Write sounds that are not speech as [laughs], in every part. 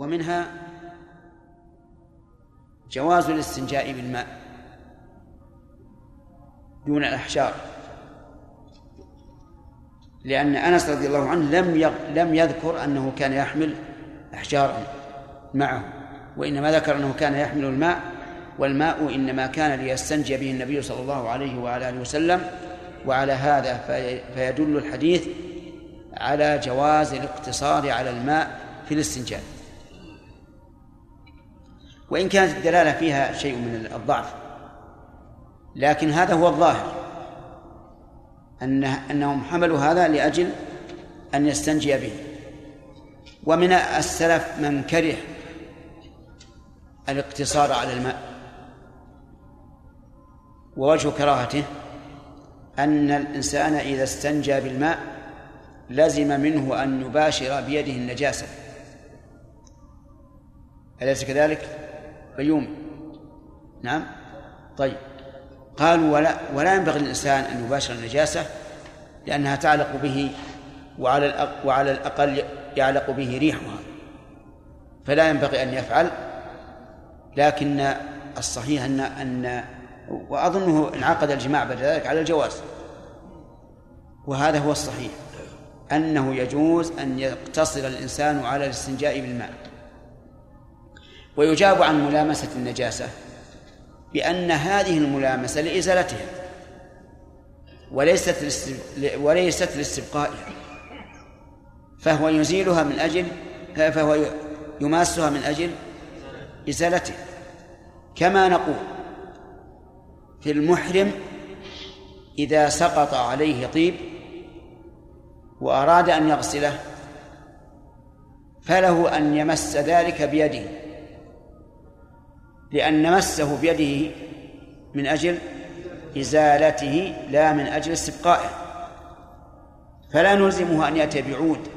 ومنها جواز الاستنجاء بالماء دون الأحجار لأن أنس رضي الله عنه لم لم يذكر أنه كان يحمل أحجارا معه وإنما ذكر أنه كان يحمل الماء والماء إنما كان ليستنجي به النبي صلى الله عليه وعلى آله وسلم. وعلى هذا فيدل الحديث على جواز الاقتصار على الماء في الاستنجاء. وإن كانت الدلالة فيها شيء من الضعف. لكن هذا هو الظاهر. أن أنهم حملوا هذا لأجل أن يستنجي به. ومن السلف من كره الاقتصار على الماء. ووجه كراهته أن الإنسان إذا استنجى بالماء لزم منه أن يباشر بيده النجاسة. أليس كذلك؟ بيوم نعم؟ طيب. قالوا ولا ولا ينبغي للإنسان أن يباشر النجاسة لأنها تعلق به وعلى وعلى الأقل يعلق به ريحها. فلا ينبغي أن يفعل لكن الصحيح أن أن وأظنه انعقد الجماع بعد ذلك على الجواز. وهذا هو الصحيح. أنه يجوز أن يقتصر الإنسان على الاستنجاء بالماء. ويجاب عن ملامسة النجاسة بأن هذه الملامسة لإزالتها وليست وليست لاستبقائها فهو يزيلها من أجل فهو يماسها من أجل إزالتها. كما نقول في المحرم إذا سقط عليه طيب وأراد أن يغسله فله أن يمس ذلك بيده. لأن مسه بيده من أجل إزالته لا من أجل استبقائه. فلا نلزمه أن يأتي بعود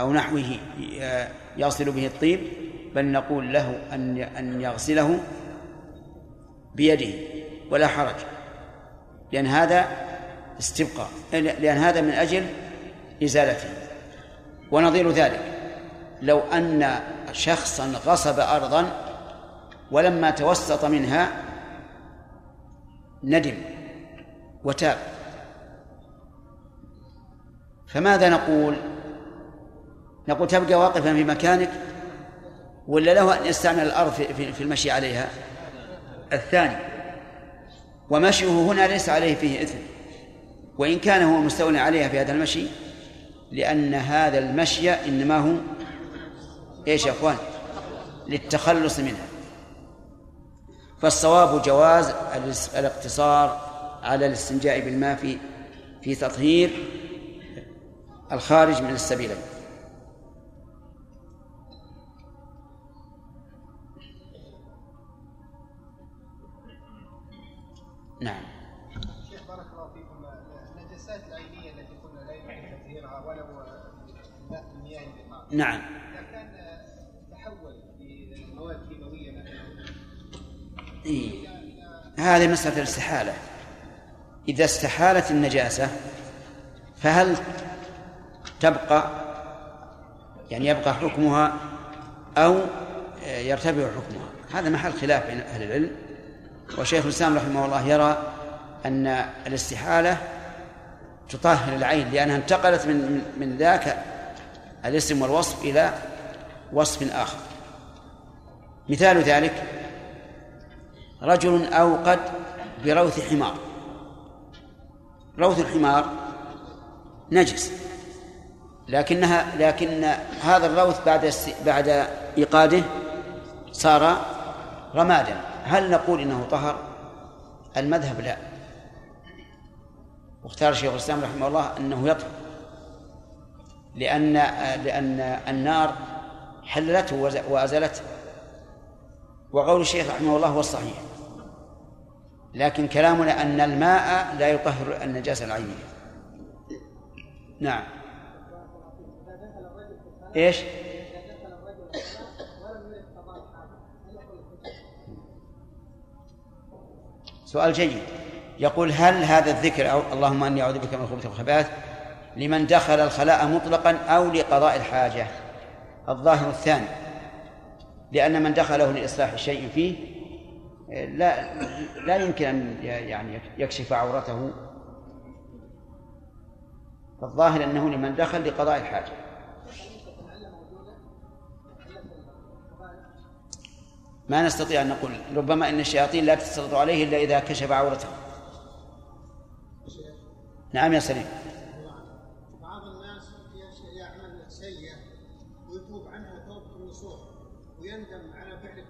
أو نحوه يغسل به الطيب بل نقول له أن أن يغسله بيده ولا حرج لأن هذا استبقاء لأن هذا من أجل إزالته. ونظير ذلك لو أن شخصا غصب أرضا ولما توسط منها ندم وتاب. فماذا نقول؟ نقول تبقى واقفا في مكانك ولا له أن يستعمل الأرض في المشي عليها؟ الثاني ومشيه هنا ليس عليه فيه إثم وإن كان هو مستولى عليها في هذا المشي لأن هذا المشي إنما هو إيش يا أخوان؟ للتخلص منها فالصواب جواز الاقتصار على الاستنجاء بالماء في في تطهير الخارج من السبيلين نعم. شيخ بارك الله فيكم. النجاسات العينية التي قلنا لا يمكن تطهيرها ولو المياه نعم. إيه؟ هذه مسألة الاستحالة. إذا استحالت النجاسة فهل تبقى يعني يبقى حكمها أو يرتفع حكمها؟ هذا محل خلاف بين أهل العلم. وشيخ الإسلام رحمه الله يرى أن الاستحالة تطهر العين لأنها انتقلت من من ذاك الاسم والوصف إلى وصف آخر. مثال ذلك رجل أوقد بروث حمار. روث الحمار نجس. لكنها لكن هذا الروث بعد بعد إيقاده صار رمادا. هل نقول إنه طهر؟ المذهب لا. واختار شيخ الإسلام رحمه الله أنه يطهر. لأن لأن النار حلته وأزلته. وقول الشيخ رحمه الله هو الصحيح. لكن كلامنا أن الماء لا يطهر النجاسة العينية. نعم. إيش؟ سؤال جيد. يقول هل هذا الذكر أو اللهم إني أعوذ بك من الخبث والخبائث لمن دخل الخلاء مطلقا أو لقضاء الحاجة؟ الظاهر الثاني لأن من دخله لإصلاح شيء فيه لا لا يمكن أن يعني يكشف عورته. فالظاهر أنه لمن دخل لقضاء الحاجة. ما نستطيع أن نقول ربما أن الشياطين لا تسلط عليه إلا إذا كشف عورته. نعم يا سليم بعض الناس يعمل سيئة ويتوب عنها توبة النصوح ويندم على فعل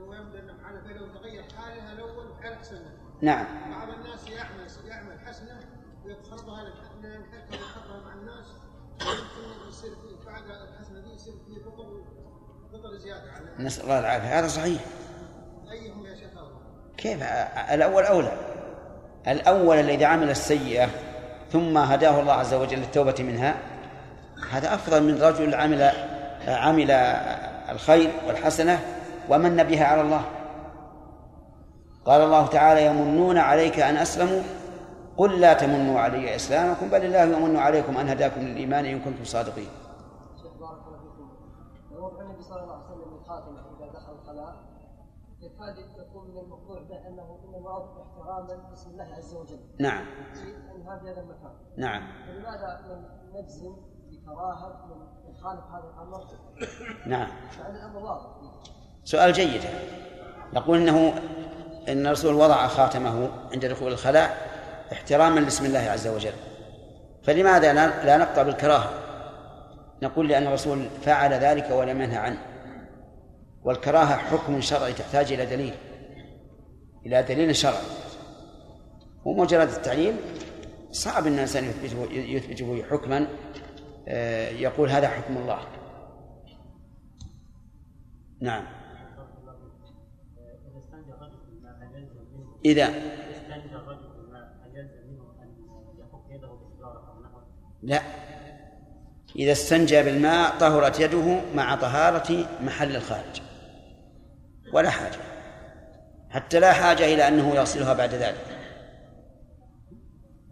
ويندم على فعله وتغير حالها الأول وحال أحسن نعم. بعض الناس يعمل يعمل حسنة ويقربها للحكمة ويحطها مع الناس. ويمكن يصير بعد الحسنة دي يصير فيه فضل فضل زيادة على نسأل الله العافية. هذا صحيح. أيهم يا شيخ كيف؟ الأول أولى. الأول الذي عمل السيئة ثم هداه الله عز وجل للتوبة منها. هذا أفضل من رجل عمل عمل الخير والحسنة ومن بها على الله. قال الله تعالى يمنون عليك أن أسلموا. قل لا تمنوا علي إسلامكم بل الله يمن عليكم أن هداكم للإيمان إن كنتم صادقين. شيخ بارك الله فيكم. وضع النبي صلى الله عليه وسلم الخاتم إذا دخل الخلاء يكاد يكون من المقطوع به أنه إنما وضع احتراما باسم الله عز وجل. نعم. في هذا المكان. نعم. فلماذا لم نجزم بكراهة من يخالف هذا الأمر؟ نعم. مع ان الأمر واضح. سؤال جيد. يقول إنه إن الرسول وضع خاتمه عند دخول الخلاء احتراما لاسم الله عز وجل. فلماذا لا نقطع بالكراهة؟ نقول لأن الرسول فعل ذلك ولم ينهى عنه. والكراهة حكم شرعي تحتاج إلى دليل. إلى دليل شرعي. ومجرد التعليل. صعب إن الإنسان يثبته يثبته حكما آه، يقول هذا حكم الله. نعم. إذا لا. إذا استنجى بالماء طهرت يده مع طهارة محل الخارج. ولا حاجة. حتى لا حاجة إلى أنه يغسلها بعد ذلك.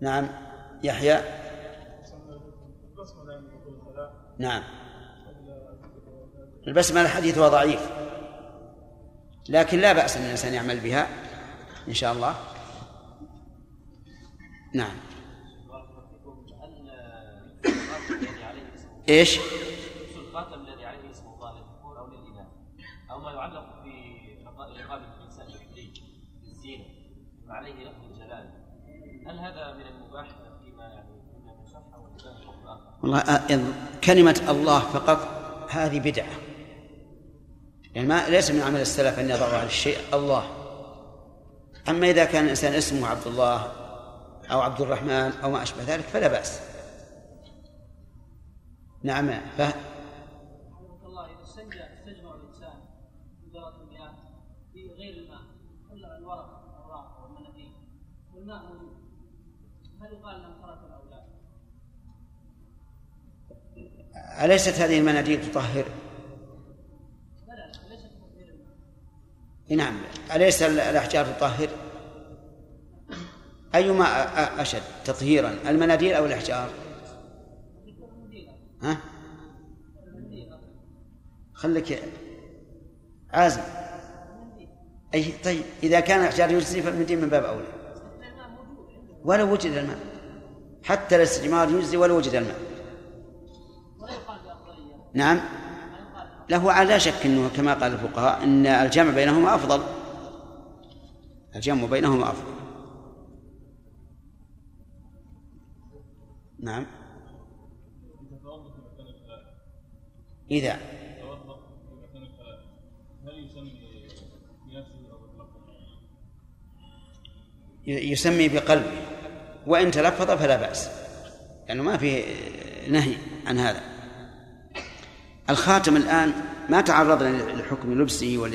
نعم. يحيى. نعم. البسملة حديثها ضعيف. لكن لا بأس أن الإنسان يعمل بها. إن شاء الله. نعم. إيش؟ الذي عليه اسم الله أو أو ما يعلق الانسان للزينه مما عليه لفظ الجلال هل هذا من فيما والله كلمة الله فقط هذه بدعة. يعني ما ليس من عمل السلف أن يضعوا على الشيء الله. أما إذا كان الإنسان اسمه عبد الله أو عبد الرحمن أو ما أشبه ذلك فلا بأس. نعم ف... الله إذا استنجى استجمع نعم أليس الأحجار تطهر؟ أيما أشد تطهيرا المناديل أو الأحجار؟ ها؟ خليك عازم أي طيب إذا كان الأحجار يجزي فالمنديل من باب أولى ولو وجد الماء حتى الاستجمار يجزي ولو وجد الماء نعم له على شك إنه كما قال الفقهاء إن الجمع بينهما أفضل. الجمع بينهما أفضل. نعم. إذا. يسمي بقلبه. وإن تلفظ فلا بأس. لأنه ما في نهي عن هذا. الخاتم الآن ما تعرضنا لحكم لبسه ول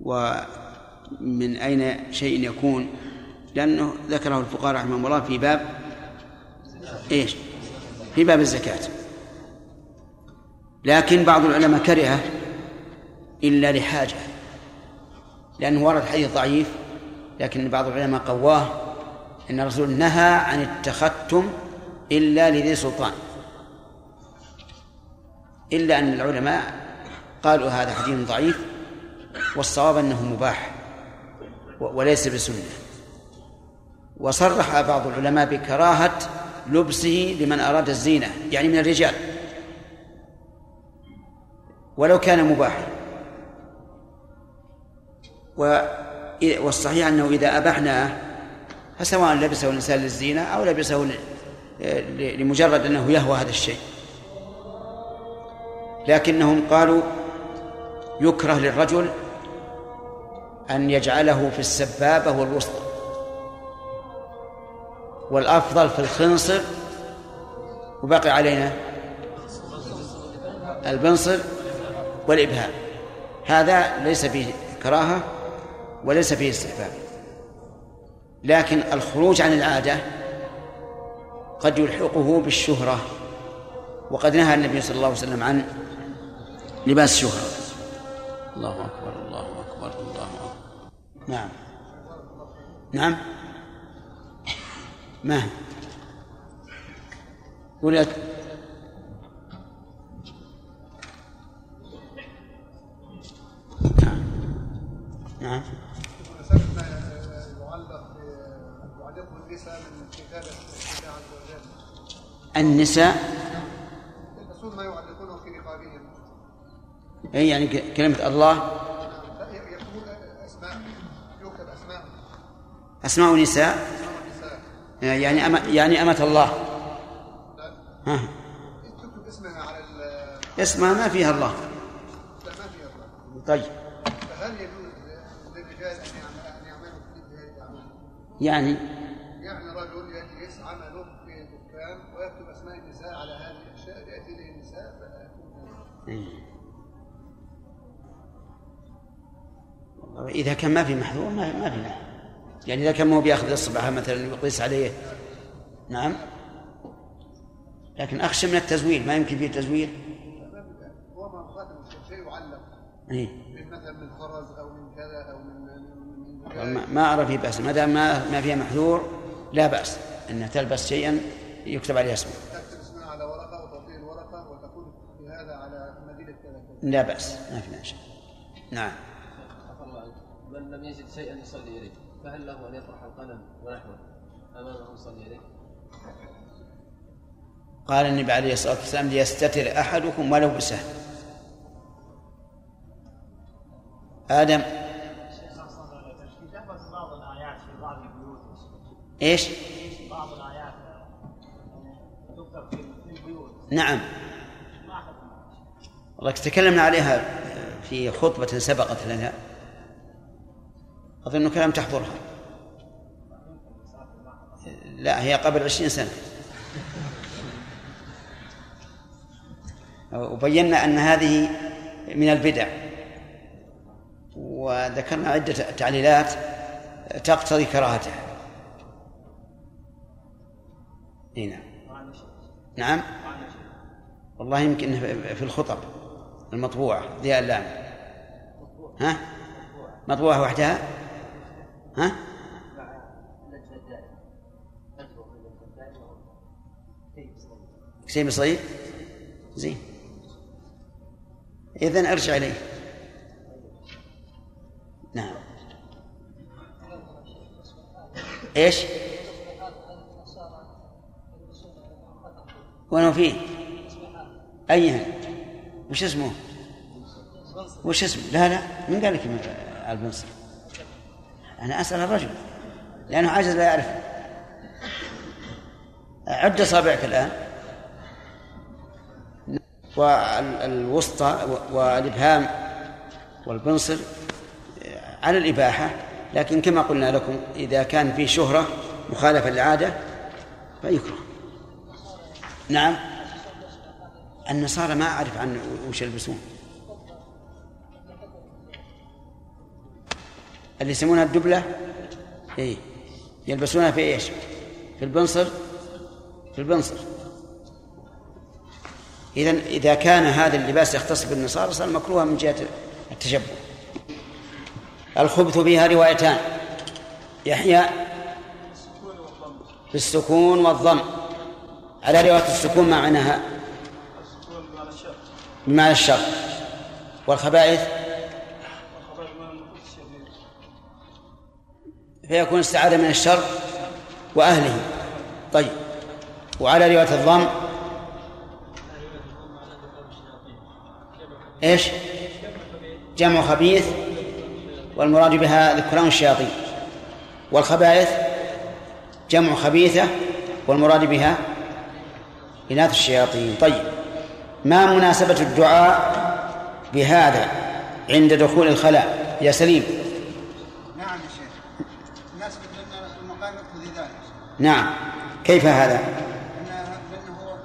ومن أين شيء يكون؟ لأنه ذكره الفقهاء رحمهم الله في باب إيش؟ في باب الزكاة. لكن بعض العلماء كرهه إلا لحاجة لأنه ورد حديث ضعيف لكن بعض العلماء قواه أن الرسول نهى عن التختم إلا لذي سلطان. إلا أن العلماء قالوا هذا حديث ضعيف والصواب أنه مباح وليس بسنة. وصرح بعض العلماء بكراهة لبسه لمن أراد الزينة يعني من الرجال. ولو كان مباحا. والصحيح أنه إذا أبحناه فسواء لبسه الإنسان للزينة أو لبسه لمجرد أنه يهوى هذا الشيء. لكنهم قالوا يكره للرجل أن يجعله في السبابة والوسطى. والأفضل في الخنصر وبقي علينا البنصر والإبهام. هذا ليس فيه كراهة وليس فيه استحباب. لكن الخروج عن العادة قد يلحقه بالشهرة وقد نهى النبي صلى الله عليه وسلم عن لباس الشهرة الله أكبر الله أكبر الله أكبر. نعم. نعم. ما قل نعم. نعم. النساء يلبسون ما يعلقونه في رقابهم. اي يعني كلمة الله؟ أسماء. نساء؟ النساء يعني أم يعني أمة الله. ها. تكتب اسمها على اسمها ما فيها الله. لا ما فيها الله. طيب. فهل يجوز للرجال أن يعمل- ان يعملوا يعني إذا كان ما في محذور ما ما في محذور. يعني إذا كان ما هو بيأخذ الصباح مثلا يقيس عليه. نعم. لكن أخشى من التزوير ما يمكن فيه تزوير هو ما خاتم شيء يعلق إيه. مثلا من خرز أو من كذا أو من من من ما- أرى فيه بأس. ما دام ما ما فيها محذور لا بأس أنها تلبس شيئا يكتب عليه اسمه. تكتب اسمها على ورقه وتعطيه الورقه وتقول بهذا على مدينه كذا لا بأس. ما في مشكلة نعم. من لم يجد شيئا يصلي إليه فهل له أن يطرح القلم ونحوه؟ امامه يصلي إليه؟ قال النبي عليه الصلاة والسلام ليستتر أحدكم ولو بسهم. آدم تثبت بعض الآيات تكتب في في البيوت. نعم. والله تكلمنا عليها في خطبة سبقت لنا. أظنك لم تحضرها. لا هي قبل عشرين سنة. وبينا أن هذه من البدع. وذكرنا عدة تعليلات تقتضي كراهتها. إيه نعم. نعم؟ والله يمكن في الخطب المطبوعة ضياء اللام. ها؟ مطبوعة وحدها؟ ها شيء بسيط زين إذن أرجع إليه نعم إيش؟ وين هو فيه؟ أيها وش اسمه؟ وش اسمه؟ لا لا من قال لك البنصر؟ أنا أسأل الرجل لأنه عاجز لا يعرف. عد أصابعك الآن. والوسطى والإبهام والبنصر على الإباحة لكن كما قلنا لكم إذا كان في شهرة مخالفة للعادة فيكره. نعم. النصارى ما أعرف عن وش يلبسون. اللي يسمونها الدبلة؟ إيه. يلبسونها في إيش؟ في البنصر في البنصر إذا إذا كان هذا اللباس يختص بالنصارى صار مكروها من جهة التشبه. الخبث فيها روايتان. يحيى بالسكون والضم. على رواية السكون ما معناها؟ السكون بمعنى الشق بمعنى الشر والخبائث؟ فيكون استعاذ من الشر وأهله. طيب. وعلى رواية الضم. إيش؟ جمع خبيث. والمراد بها ذكران الشياطين. والخبائث؟ جمع خبيثة. والمراد بها إناث الشياطين. طيب. ما مناسبة الدعاء بهذا عند دخول الخلاء؟ يا سليم نعم يا شيخ مناسبة لأن المقام يقتضي ذلك نعم. كيف هذا؟ أن لأنه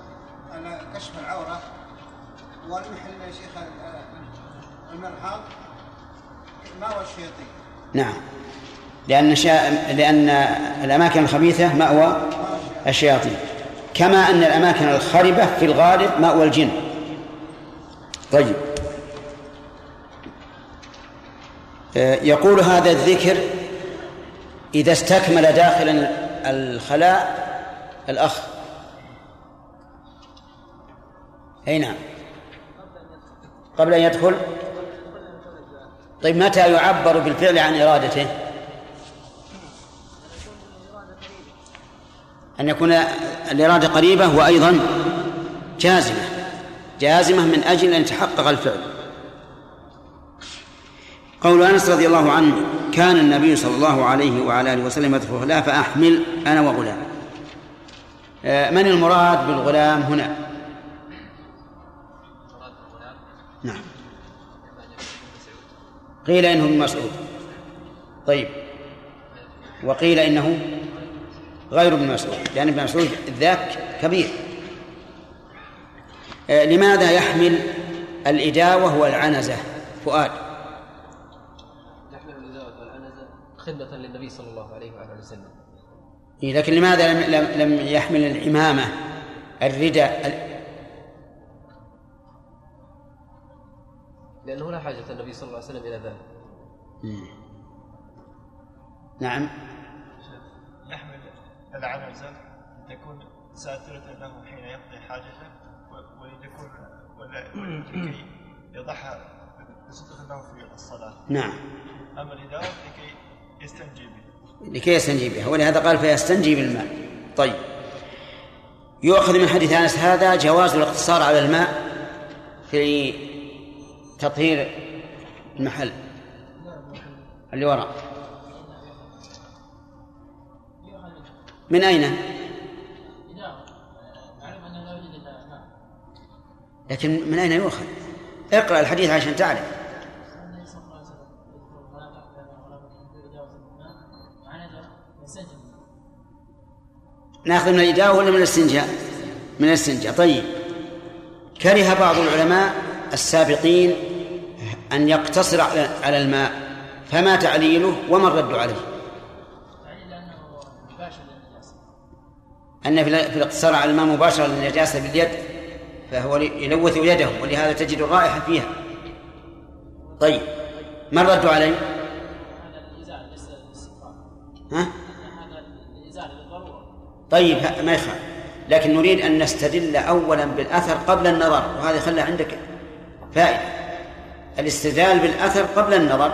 على كشف العورة والمحل يا شيخ المرحاض مأوى الشياطين. نعم. لأن شا... لأن الأماكن الخبيثة مأوى الشياطين. كما أن الأماكن الخربة في الغالب مأوى الجن. طيب. آه، يقول هذا الذكر إذا استكمل داخل الخلاء الأخ. أي نعم. قبل أن يدخل. طيب متى يعبر بالفعل عن إرادته؟ أن يكون الإرادة قريبة وأيضا جازمة. جازمة من أجل أن يتحقق الفعل. قول أنس رضي الله عنه كان النبي صلى الله عليه وعلى آله وسلم يدخل الخلاء فأحمل أنا وغلام آه، من المراد بالغلام هنا؟ نعم. قيل إنه ابن مسعود. طيب. وقيل إنه غير ابن مسعود لأن ابن مسعود ذاك كبير. آه، لماذا يحمل الإداوة والعنزة؟ فؤاد يحمل الإزارة خدمة للنبي صلى الله عليه وآله وسلم. إيه لكن لماذا لم, لم, لم يحمل العمامة الرداء ال- لأنه لا حاجة النبي صلى الله عليه وسلم إلى ذلك. نعم. يحمل العنزة تكون ساترة له حين يقضي حاجته ولتكون ولا- ولكي يضعها سترة له في الصلاة. نعم. أما الإداوة لكي يستنجي لكي يستنجي بها. ولهذا قال فيستنجي بالماء. طيب. يؤخذ من حديث أنس هذا جواز الاقتصار على الماء في تطهير المحل. اللي وراء. من ماء لكن من أين يؤخذ؟ اقرأ الحديث عشان تعرف. ناخذ من الإداوة ولا من الاستنجاء؟ من الاستنجاء طيب كره بعض العلماء السابقين أن يقتصر على- الماء فما تعليله وما الرد عليه أن في ال- في الاقتصار على الماء مباشرة للنجاسة باليد فهو يلوث يده ولهذا تجد الرائحة فيها طيب ما الرد عليه؟ ها؟ طيب ما يخالف. لكن نريد أن نستدل أولا بالأثر قبل النظر وهذا خلى عندك فائدة. الاستدلال بالأثر قبل النظر.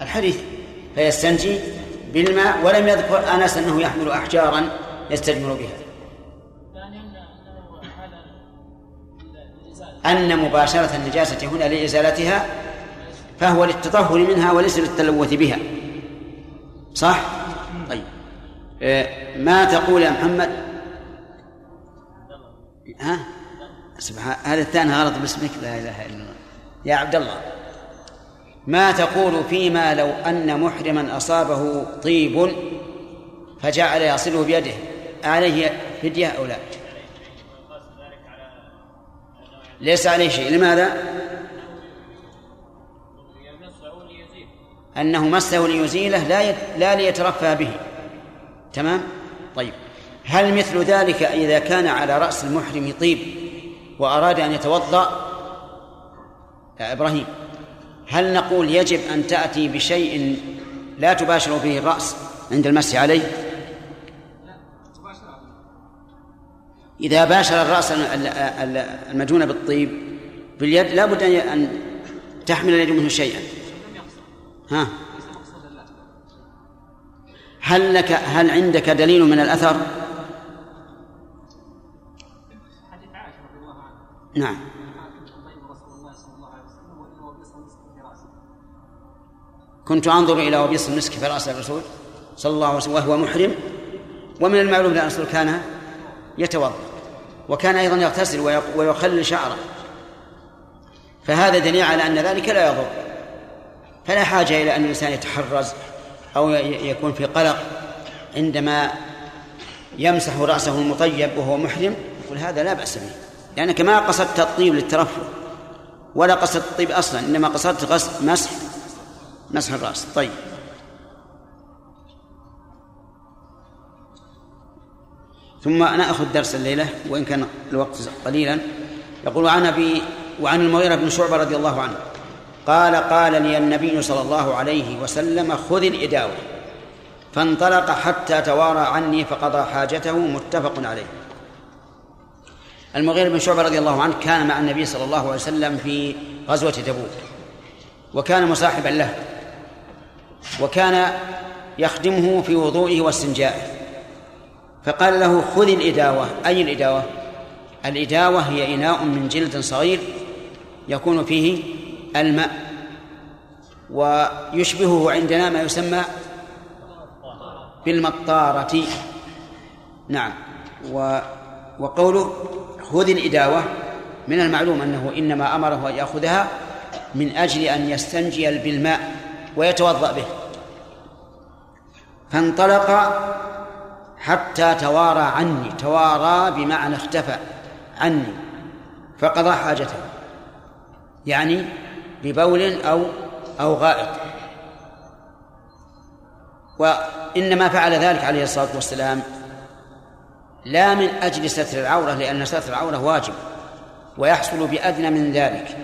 الحديث. فيستنجي بالماء ولم يذكر أنس أنه يحمل أحجارا يستجمر بها. أن مباشرة النجاسة هنا لإزالتها فهو للتطهر منها وليس للتلوث بها. صح؟ طيب آه، ما تقول يا محمد؟ ها؟ سبحان هذا الثاني غلط باسمك لا إله إلا الله يا عبد الله ما تقول فيما لو أن محرما أصابه طيب فجعل يصله بيده عليه فدية أو لا؟ ليس عليه شيء لماذا؟ أنه مسه ليزيله لا. لا ليترفه به تمام؟ طيب هل مثل ذلك إذا كان على رأس المحرم طيب وأراد أن يتوضأ يا إبراهيم هل نقول يجب أن تأتي بشيء لا تباشر به الرأس عند المسح عليه إذا باشر الرأس ال- ال- المدهون بالطيب باليد لا بد أن تحمل اليد منه شيئا ها؟ هل لك هل عندك دليل من الأثر؟ نعم. كنت أنظر إلى وبيص المسك في رأس الرسول صلى الله عليه وسلم وهو محرم ومن المعلوم أن الرسول كان يتوضأ وكان أيضا يغتسل ويخلل شعره. فهذا دليل على أن ذلك لا يضر. فلا حاجة إلى أن الإنسان يتحرز أو يكون في قلق عندما يمسح رأسه المطيب وهو محرم. يقول هذا لا بأس به. لأنك ما قصدت الطيب للترفه ولا قصدت الطيب أصلا إنما قصدت غسل مسح مسح الرأس. طيب. ثم نأخذ درس الليلة وإن كان الوقت قليلا يقول عن أبي وعن المغيرة بن شعبة رضي الله عنه. قال قال لي النبي صلى الله عليه وسلم خذ الإداوة. فانطلق حتى توارى عني فقضى حاجته متفق عليه. المغيرة بن شعبة رضي الله عنه كان مع النبي صلى الله عليه وسلم في غزوة تبوك وكان مصاحبا له وكان يخدمه في وضوئه واستنجائه. فقال له خذ الإداوة. أي الإداوة؟ الإداوة هي إناء من جلد صغير يكون فيه الماء ويشبهه عندنا ما يسمى بالمطارة. نعم. و وقوله خذ الإداوة من المعلوم أنه إنما أمره أن يأخذها من أجل أن يستنجي بالماء ويتوضأ به. فانطلق حتى توارى عني توارى بمعنى اختفى عني فقضى حاجته. يعني ببول أو أو غائط. وإنما فعل ذلك عليه الصلاة والسلام لا من أجل ستر العورة لأن ستر العورة واجب ويحصل بأدنى من ذلك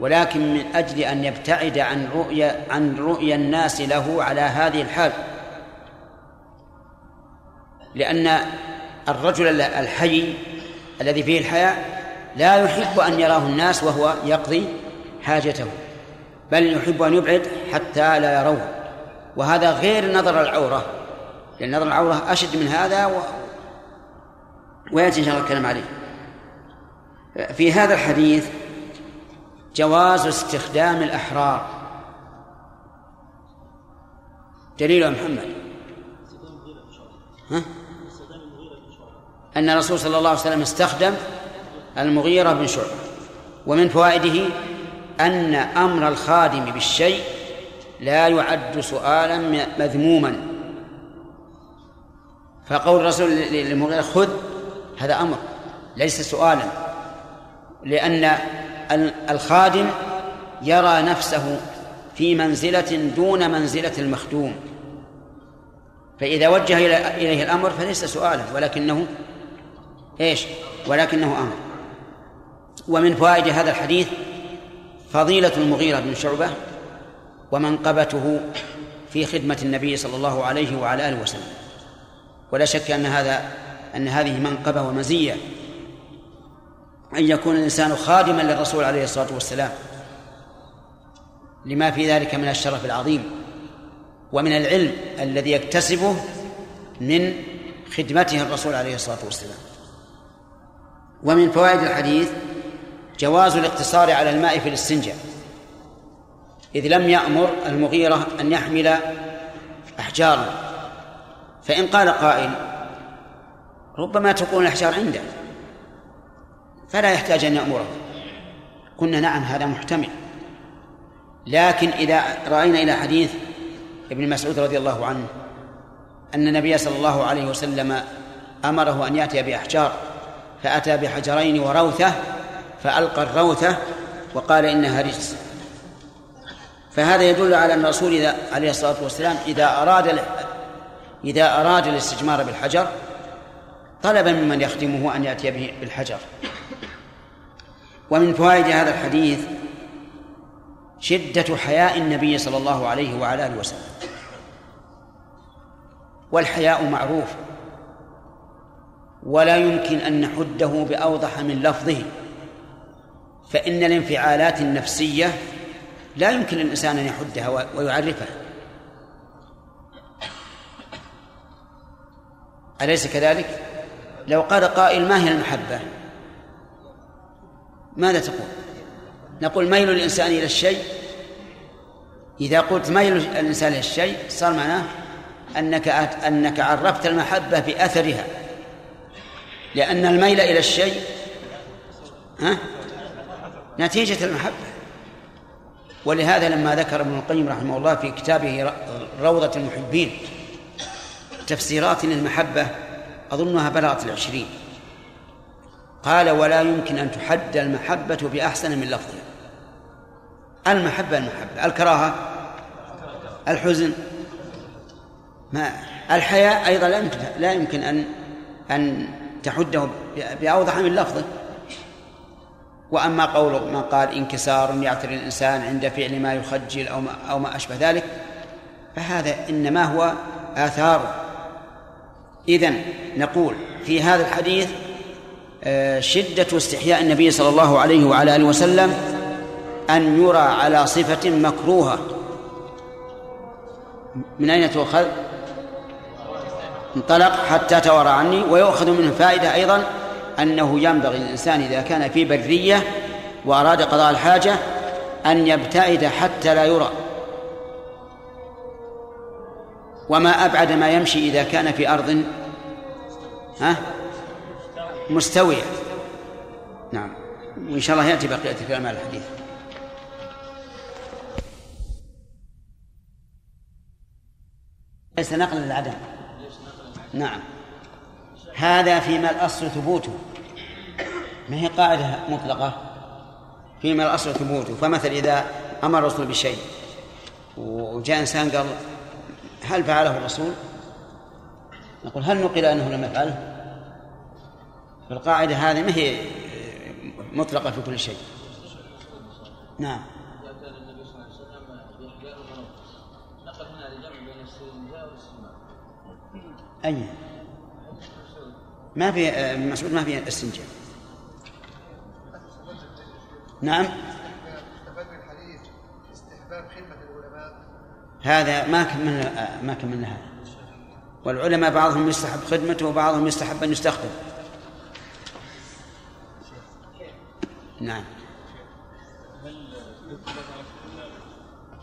ولكن من أجل أن يبتعد عن رؤيا عن رؤيا الناس له على هذه الحال. لأن الرجل الحي الذي فيه الحياة لا يحب أن يراه الناس وهو يقضي حاجته بل يحب أن يبعد حتى لا يروه. وهذا غير نظر العورة لأن نظر العورة أشد من هذا و... ويأتي إن شاء الله الكلام عليه. في هذا الحديث جواز استخدام الأحرار. دليل يا محمد. ها؟ أن الرسول صلى الله عليه وسلم استخدم المغيرة بن شعبة ومن فوائده أن أمر الخادم بالشيء لا يعد سؤالا مذموما. فقول الرسول للمغيرة خذ هذا أمر ليس سؤالا. لأن الخادم يرى نفسه في منزلة دون منزلة المخدوم. فإذا وجه إليه الأمر فليس سؤالا ولكنه إيش؟ ولكنه أمر. ومن فوائد هذا الحديث فضيلة المغيرة بن شعبة ومنقبته في خدمة النبي صلى الله عليه وعلى آله وسلم. ولا شك أن هذا أن هذه منقبة ومزية. أن يكون الإنسان خادما للرسول عليه الصلاة والسلام. لما في ذلك من الشرف العظيم ومن العلم الذي يكتسبه من خدمته الرسول عليه الصلاة والسلام. ومن فوائد الحديث جواز الاقتصار على الماء في الاستنجاء. إذ لم يأمر المغيرة أن يحمل أحجارا فإن قال قائل ربما تكون الأحجار عنده فلا يحتاج أن يأمره. قلنا نعم هذا محتمل. لكن إذا رأينا إلى حديث ابن مسعود رضي الله عنه أن النبي صلى الله عليه وسلم أمره أن يأتي بأحجار فأتى بحجرين وروثة فألقى الروثة وقال إنها رجس. فهذا يدل على أن الرسول إذا عليه الصلاة والسلام إذا أراد إذا أراد الاستجمار بالحجر طلب ممن يخدمه أن يأتي به بالحجر. ومن فوائد هذا الحديث شدة حياء النبي صلى الله عليه وعلى آله وسلم. والحياء معروف. ولا يمكن أن نحده بأوضح من لفظه. فإن الانفعالات النفسية لا يمكن للإنسان أن يحدها ويعرفها أليس كذلك؟ لو قال قائل ما هي المحبة؟ ماذا تقول؟ نقول ميل الإنسان إلى الشيء إذا قلت ميل الإنسان إلى الشيء صار معناه أنك أنك عرفت المحبة بأثرها لأن الميل إلى الشيء ها نتيجة المحبة. ولهذا لما ذكر ابن القيم رحمه الله في كتابه روضة المحبين تفسيرات للمحبة أظنها بلغت العشرين. قال ولا يمكن أن تحد المحبة بأحسن من لفظها المحبة المحبة. الكراهة؟ الحزن؟ ما. الحياء أيضا لا يمكن لا يمكن أن أن تحده بأوضح من لفظه. وأما قول من قال انكسار يعتري الإنسان عند فعل ما يخجل أو ما, أو ما أشبه ذلك فهذا إنما هو آثار. إذن نقول في هذا الحديث آه، شدة استحياء النبي صلى الله عليه وعلى آله وسلم أن يرى على صفة مكروهة. من أين تؤخذ؟ انطلق حتى توارى عني ويؤخذ منه فائدة أيضا. أنه ينبغي للإنسان إذا كان في برية وأراد قضاء الحاجة أن يبتعد حتى لا يرى. وما أبعد ما يمشي إذا كان في أرض ها؟ مستوية. نعم. وإن شاء الله يأتي بقية كلام الحديث. ليس نقلا للعدم. نعم. هذا فيما الأصل ثبوته. ما هي قاعدة مطلقة؟ فيما الأصل ثبوته. فمثل إذا أمر الرسول بشيء وجاء إنسان قال هل فعله الرسول؟ نقول هل نقل أنه لم يفعله؟ فالقاعدة هذه ما هي مطلقة في كل شيء. نعم. أي. ما في مسعود ما في استنجاء. نعم. هذا ما كملنا ما كملنا هذا. والعلماء بعضهم يستحب خدمته وبعضهم يستحب أن يستخدم نعم.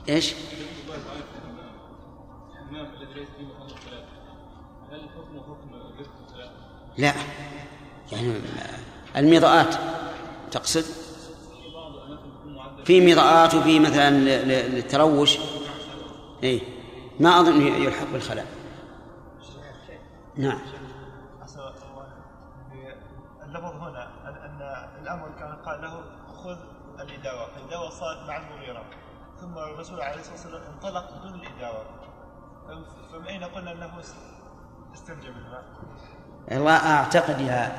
إيش؟ لا. يعني المضاءات. تقصد؟ في مضاءات وفي مثلا للتروش. اي ما أظن يلحق بالخلاء. نعم. اللفظ هنا أن الأمر كان قال له خذ الإداوة. فالإداوة صارت مع المغيرة. ثم الرسول عليه الصلاة والسلام انطلق بدون الإداوة. فمن أين قلنا أنه استنجى بالماء؟ أعتقد يا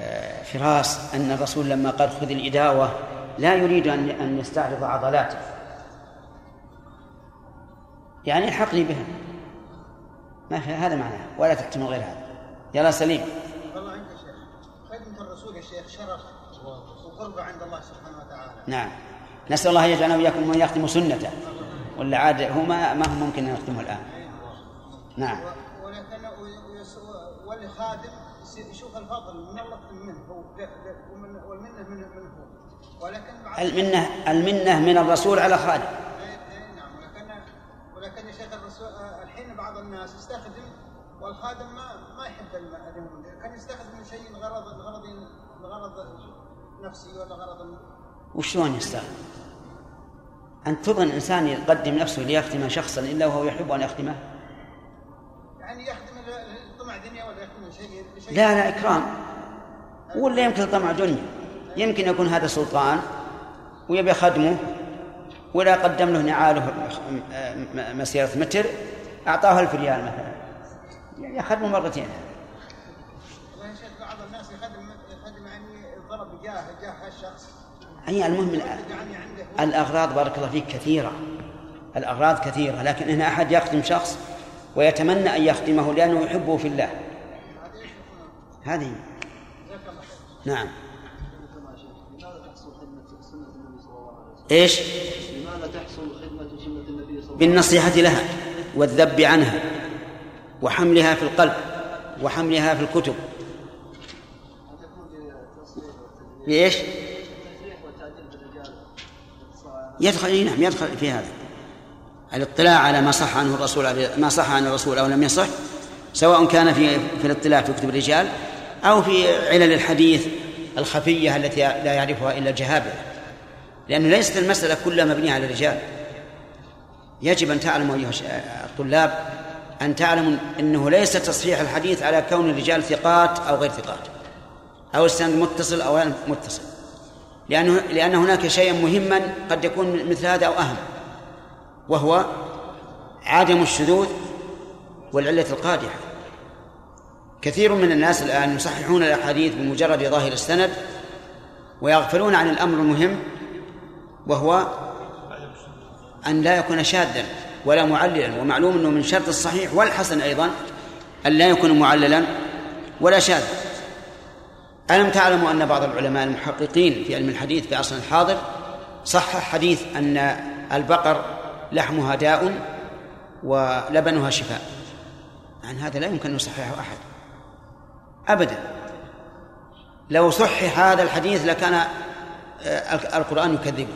آه، فراس أن الرسول لما قال خذ الإداوة لا يريد أن أن يستعرض عضلاته. يعني الحقني بها. ما في هذا معناه. ولا تحتمل غير هذا. يلا سليم. والله عند شيخ. خدمة الرسول يا شيخ شرف وقربة عند الله سبحانه وتعالى. نعم. نسأل الله يجعلنا وإياكم من يختم سنته. ولا عاد هو ما, ما هو ممكن أن يختمه الآن. نعم. الفضل من الله منه والمنة منه منه. ولكن المنه المنة من الرسول على خادم نعم. ولكن ولكن يا شيخ الرسول الحين بعض الناس يستخدم والخادم ما ما يحب المؤمن كان يستخدم شيء لغرض لغرض لغرض نفسي ولا غرض وشلون يستخدم؟ أن تظن إنسان يقدم نفسه ليخدم شخصا إلا وهو يحب أن يخدمه يعني يخدم طمع دنيا ولا يخدم شيء لا لا إكرام. ولا يمكن طمع دنيا يمكن يكون هذا سلطان ويبي خدمه ولا قدم له نعاله مسيرة متر أعطاه ألف ريال مثلا. يخدمه مرتين. يا شيخ بعض الناس يخدم يخدم يعني ضرب جاه جاه الشخص أي المهم الأغراض بارك الله فيك كثيرة. الأغراض كثيرة لكن هنا أحد يخدم شخص ويتمنى أن يخدمه لأنه يحبه في الله هذه نعم؟ إيش؟ لماذا تحصل خدمة سنة النبي صلى الله عليه وسلم؟ بالنصيحة لها والذب عنها وحملها في القلب وحملها في الكتب بإيش؟ يدخل نعم يدخل في هذا الاطلاع على ما صح عنه الرسول ما صح عن الرسول أو لم يصح سواء كان في في الاطلاع في كتب الرجال أو في علل الحديث الخفية التي لا يعرفها إلا الجهابذه لأنه ليست المسألة كلها مبنية على الرجال. يجب أن تعلموا أيها الطلاب أن تعلموا إنه ليس تصحيح الحديث على كون الرجال ثقات أو غير ثقات أو السند متصل أو غير متصل. لأنه لأن هناك شيئا مهما قد يكون مثل هذا أو أهم. وهو عدم الشذوذ والعلة القادحة. كثير من الناس الآن يصححون الأحاديث بمجرد ظاهر السند ويغفلون عن الأمر المهم وهو أن لا يكون شاذا ولا معللا ومعلوم أنه من شرط الصحيح والحسن أيضا أن لا يكون معللا ولا شاذا. ألم تعلموا أن بعض العلماء المحققين في علم الحديث في عصرنا الحاضر صحح حديث أن البقر لحمها داء ولبنها شفاء. عن هذا لا يمكن أن يصححه أحد. أبدا. لو صحح هذا الحديث لكان آه، القرآن يكذبه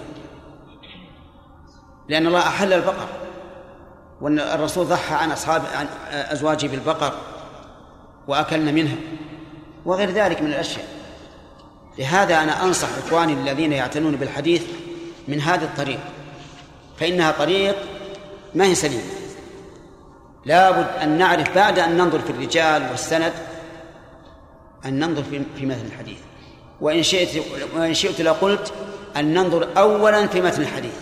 لأن الله أحل البقر. وأن الرسول ضحى عن أصحاب عن أزواجه بالبقر وأكلنا منها وغير ذلك من الأشياء. لهذا أنا أنصح إخواني الذين يعتنون بالحديث من هذا الطريق. فإنها طريق ما هي سليمة. لابد أن نعرف بعد أن ننظر في الرجال والسند أن ننظر في متن الحديث. وإن شئت وإن شئت لقلت أن ننظر أولا في متن الحديث.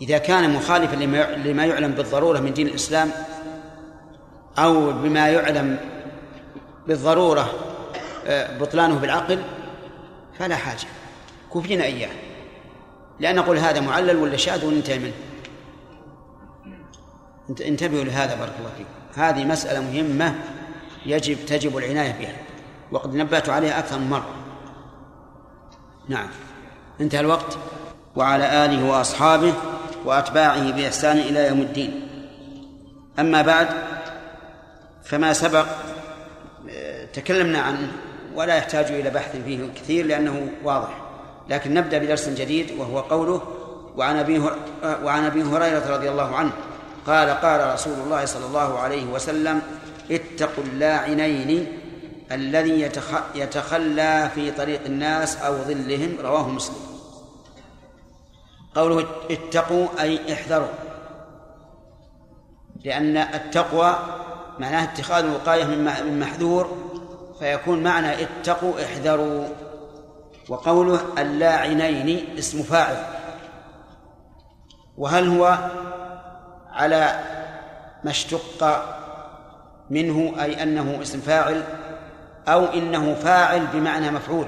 إذا كان مخالفا لما لما يعلم بالضرورة من دين الإسلام أو بما يعلم بالضرورة آه، بطلانه بالعقل فلا حاجة. كفينا إياه. لا نقول هذا معلل ولا شاذ وننتهي منه. انت- انتبهوا لهذا بارك الله فيكم. هذه مسألة مهمة يجب تجب العناية بها. وقد نبهت عليها أكثر من مرة. نعم. انتهى الوقت. وعلى آله وأصحابه وأتباعه بإحسان إلى يوم الدين. أما بعد فما سبق آه، تكلمنا عنه ولا يحتاج إلى بحث فيه كثير لأنه واضح. لكن نبدأ بدرس جديد وهو قوله وعن أبي وعن أبي هريرة رضي الله عنه قال قال رسول الله صلى الله عليه وسلم اتقوا اللاعنين الذي يتخ- يتخلى في طريق الناس أو ظلهم رواه مسلم. قوله اتقوا أي احذروا لأن التقوى معناه اتخاذ الوقاية من محذور فيكون معنى اتقوا احذروا. وقوله اللاعنين اسم فاعل. وهل هو على ما اشتق منه أي أنه اسم فاعل أو إنه فاعل بمعنى مفعول؟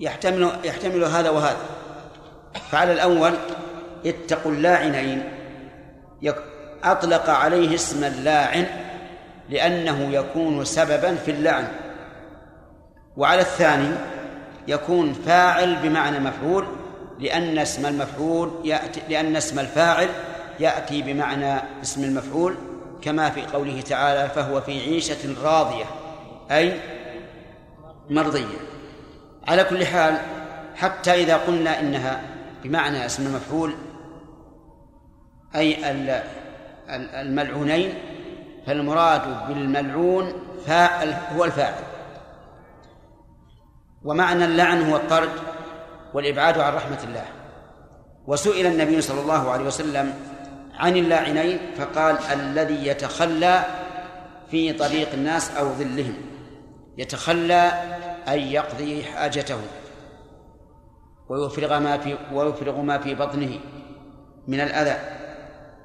يحتمل يحتمل هذا وهذا. فعلى الأول اتقوا اللاعنين. أطلق عليه اسم اللاعن لأنه يكون سببا في اللعن. وعلى الثاني يكون فاعل بمعنى مفعول لأن اسم المفعول يأتي لأن اسم الفاعل يأتي بمعنى اسم المفعول كما في قوله تعالى فهو في عيشة راضية أي مرضية. على كل حال حتى إذا قلنا إنها بمعنى اسم المفعول أي ال- ال- الملعونين فالمراد بالملعون فاعل هو الفاعل. ومعنى اللعن هو الطرد والإبعاد عن رحمة الله. وسئل النبي صلى الله عليه وسلم عن اللاعنين فقال الذي يتخلى في طريق الناس أو ظلهم. يتخلى أي يقضي حاجته. ويفرغ ما في ويفرغ ما في بطنه من الأذى.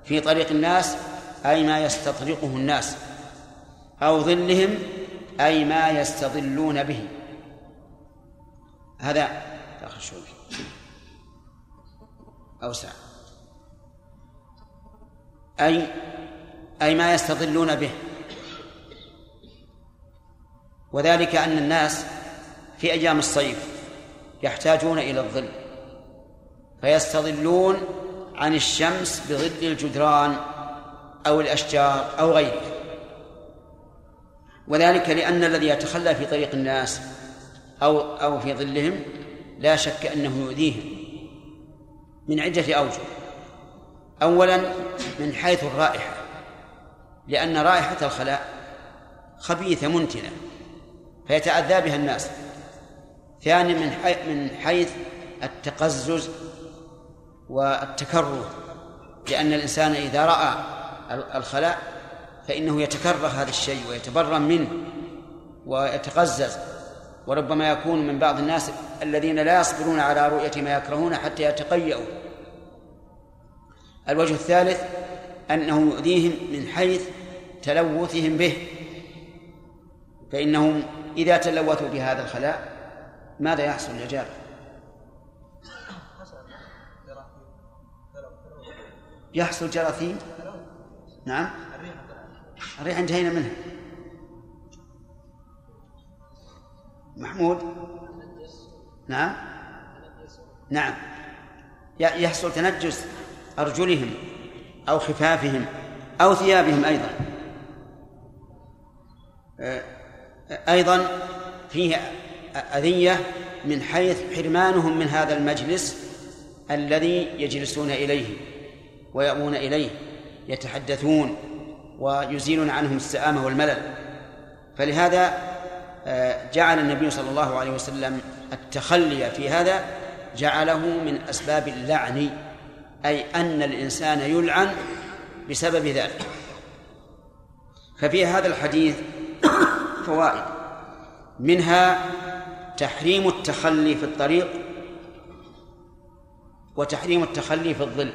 في طريق الناس أي ما يستطرقه الناس أو ظلهم أي ما يستظلون به. هذا آخر شوي أوسع. أي أي ما يستظلون به. وذلك أن الناس في أيام الصيف يحتاجون إلى الظل. فيستظلون عن الشمس بظل الجدران أو الأشجار أو غيره. وذلك لأن الذي يتخلى في طريق الناس أو أو في ظلهم لا شك أنه يؤذيهم من عدة أوجه. أولا من حيث الرائحة لأن رائحة الخلاء خبيثة منتنة فيتأذى بها الناس. ثانيا من من حيث التقزز والتكره لأن الإنسان إذا رأى الخلاء فإنه يتكره هذا الشيء ويتبرم منه ويتقزز. وربما يكون من بعض الناس الذين لا يصبرون على رؤية ما يكرهون حتى يتقيأوا. الوجه الثالث أنه يؤذيهم من حيث تلوثهم به فإنهم إذا تلوثوا بهذا الخلاء ماذا يحصل يا يحصل جراثيم؟ نعم. الريح انتهينا منها محمود؟ نعم؟ نعم. يحصل تنجس أرجلهم أو خفافهم أو ثيابهم أيضا. أيضا فيه أذية من حيث حرمانهم من هذا المجلس الذي يجلسون إليه ويأوون إليه يتحدثون ويزيلون عنهم السآمة والملل. فلهذا جعل النبي صلى الله عليه وسلم التخلي في هذا جعله من أسباب اللعن أي أن الإنسان يلعن بسبب ذلك. ففي هذا الحديث فوائد. منها تحريم التخلي في الطريق وتحريم التخلي في الظل.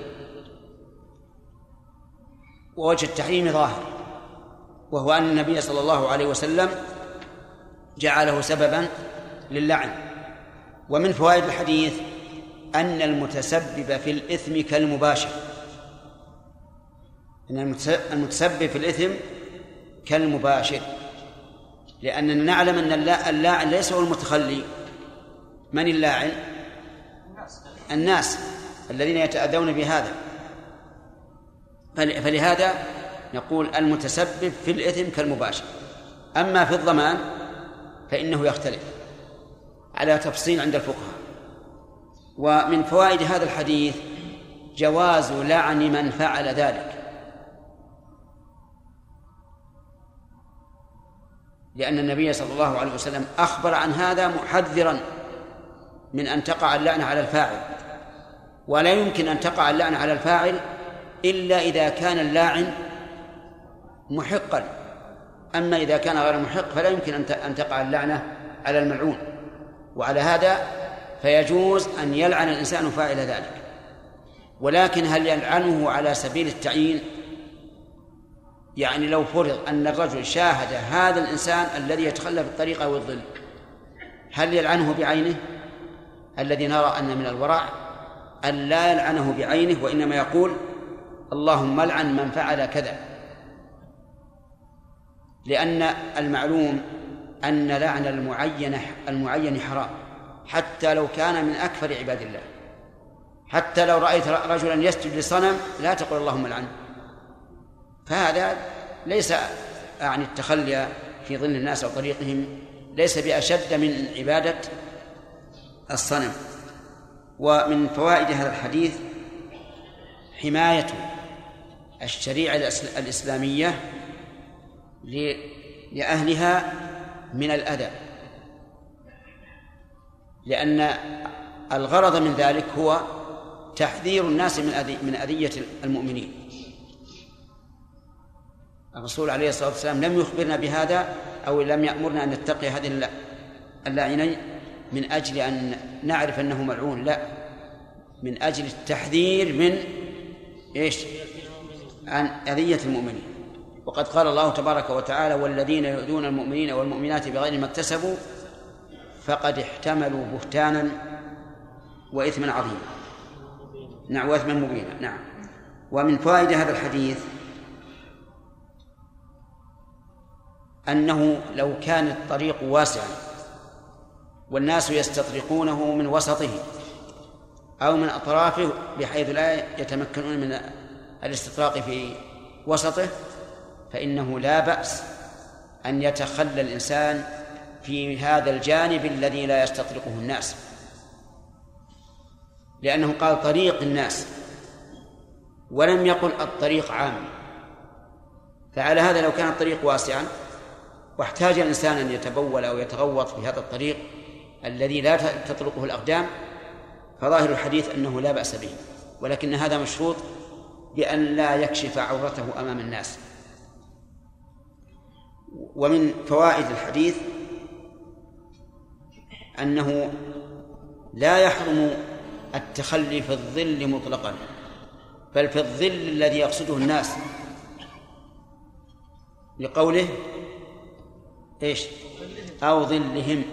ووجه التحريم ظاهر وهو أن النبي صلى الله عليه وسلم جعله سببا للعن. ومن فوائد الحديث أن المتسبب في الإثم كالمباشر. أن المتسبب في الإثم كالمباشر. لأننا نعلم أن اللاعن ليس هو المتخلي. من اللاعن؟ الناس الذين يتأذون بهذا. فلهذا نقول المتسبب في الإثم كالمباشر. أما في الضمان فإنه يختلف على تفصيل عند الفقهاء. ومن فوائد هذا الحديث جواز لعن من فعل ذلك. لأن النبي صلى الله عليه وسلم أخبر عن هذا محذرا من أن تقع اللعنة على الفاعل. ولا يمكن أن تقع اللعنة على الفاعل إلا إذا كان اللاعن محقا. أما إذا كان غير محق فلا يمكن أن تقع اللعنة على الملعون. وعلى هذا فيجوز أن يلعن الإنسان فاعل ذلك. ولكن هل يلعنه على سبيل التعيين؟ يعني لو فرض أن الرجل شاهد هذا الإنسان الذي يتخلى في الطريق أو الظل هل يلعنه بعينه؟ الذي نرى أن من الورع أن لا يلعنه بعينه وإنما يقول اللهم لعن من فعل كذا. لأن المعلوم أن لعن المعين المعين حرام حتى لو كان من أكثر عباد الله. حتى لو رأيت رجلا يسجد لصنم لا تقول اللهم لعنه فهذا ليس يعني التخلي في ظل الناس أو طريقهم ليس بأشد من عبادة الصنم. ومن فوائد هذا الحديث حماية الشريعة الإسلامية لأهلها من الأذى لأن الغرض من ذلك هو تحذير الناس من من أذية المؤمنين. الرسول عليه الصلاة والسلام لم يخبرنا بهذا أو لم يأمرنا أن نتقي هذه اللاعنين من أجل أن نعرف أنه ملعون لا. من أجل التحذير من إيش؟ عن أذية المؤمنين. وقد قال الله تبارك وتعالى والذين يؤذون المؤمنين والمؤمنات بغير ما اكتسبوا فقد احتملوا بهتانا وإثما عظيما. نعم وإثما مبينا. نعم. ومن فوائد هذا الحديث أنه لو كان الطريق واسعا والناس يستطرقونه من وسطه أو من أطرافه بحيث لا يتمكنون من الاستطراق في وسطه فإنه لا بأس أن يتخلى الإنسان في هذا الجانب الذي لا يستطرقه الناس. لأنه قال طريق الناس ولم يقل الطريق عام. فعلى هذا لو كان الطريق واسعا واحتاج الإنسان أن يتبول أو يتغوط في هذا الطريق الذي لا تطرقه الأقدام فظاهر الحديث أنه لا بأس به. ولكن هذا مشروط بأن لا يكشف عورته أمام الناس. ومن فوائد الحديث أنه لا يحرم التخلي في الظل مطلقا بل في الظل الذي يقصده الناس. لقوله إيش؟ أو ظلهم.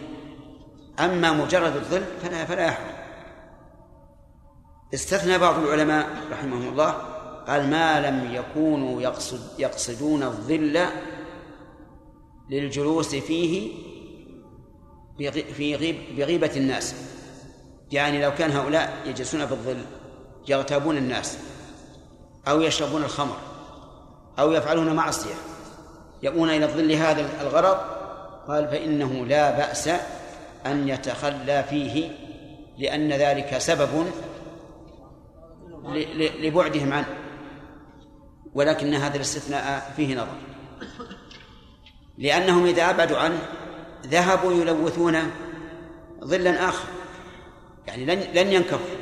أما مجرد الظل فلا فلا يحرم. استثنى بعض العلماء رحمهم الله قال ما لم يكونوا يقصد يقصدون الظل للجلوس فيه في غيب بغيبة الناس. يعني لو كان هؤلاء يجلسون في الظل يغتابون الناس أو يشربون الخمر أو يفعلون معصية يأوون إلى الظل هذا الغرض قال فإنه لا بأس أن يتخلى فيه لأن ذلك سبب لبعدهم عنه. ولكن هذا الاستثناء فيه نظر. لأنهم إذا أبعدوا عنه ذهبوا يلوثون ظلا آخر. يعني لن لن ينكفوا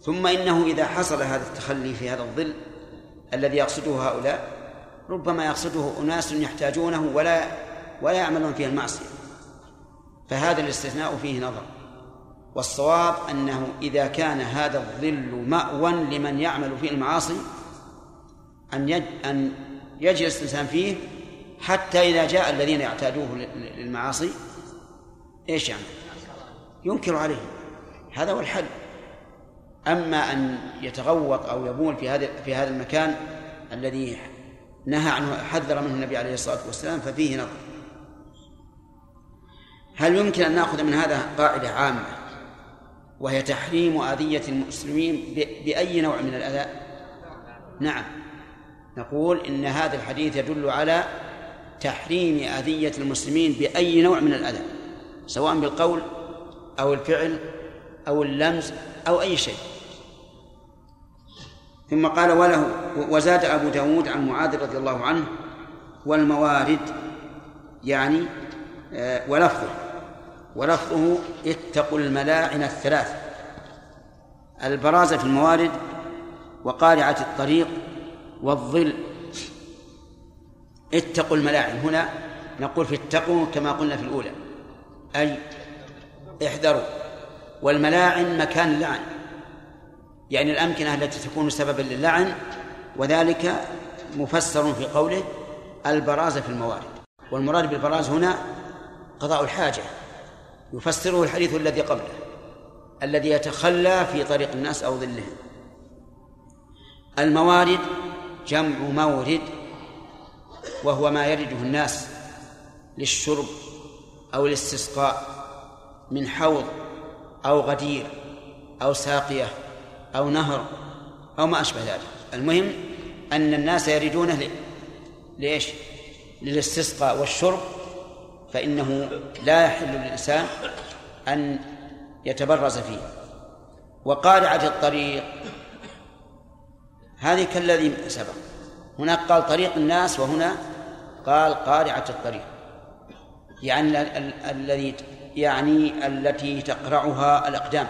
ثم إنه إذا حصل هذا التخلي في هذا الظل الذي يقصده هؤلاء ربما يقصده أناس يحتاجونه ولا ولا يعملون فيه المعصية. فهذا الاستثناء فيه نظر. والصواب أنه إذا كان هذا الظل مأوى لمن يعمل فيه المعاصي أن أن يجلس الإنسان فيه حتى إذا جاء الذين يعتادوه للمعاصي إيش يعني؟ ينكر عليهم. هذا هو الحل. أما أن يتغوط أو يبول في هذا في هذا المكان الذي نهى عنه حذر منه النبي عليه الصلاة والسلام ففيه نظر. هل يمكن أن نأخذ من هذا قاعدة عامة وهي تحريم أذية المسلمين بأي نوع من الأذى؟ نعم. نقول إن هذا الحديث يدل على تحريم أذية المسلمين بأي نوع من الأذى سواء بالقول أو الفعل أو اللمس أو أي شيء. ثم قال وله وزاد أبو داود عن معاذ رضي الله عنه والموارد يعني آه، ولفظه ولفظه اتقوا الملاعن الثلاث البرازة في الموارد وقارعة الطريق والظل اتقوا الملاعن. هنا نقول في اتقوا كما قلنا في الأولى. أي احذروا. والملاعن مكان اللعن. يعني الأمكنة التي تكون سببا للعن وذلك مفسر في قوله البراز في الموارد. والمراد بالبراز هنا قضاء الحاجة. يفسره الحديث الذي قبله الذي يتخلى في طريق الناس أو ظلهم. الموارد جمع مورد. وهو ما يرده الناس للشرب أو الاستسقاء من حوض أو غدير أو ساقية أو نهر أو ما أشبه ذلك. المهم أن الناس يريدونه ليش؟ للاستسقاء والشرب فإنه لا يحل للإنسان أن يتبرز فيه. وقارعة الطريق هذه كالذي سبق. هناك قال طريق الناس وهنا قال قارعة الطريق. يعني الذي يعني التي تقرعها الأقدام.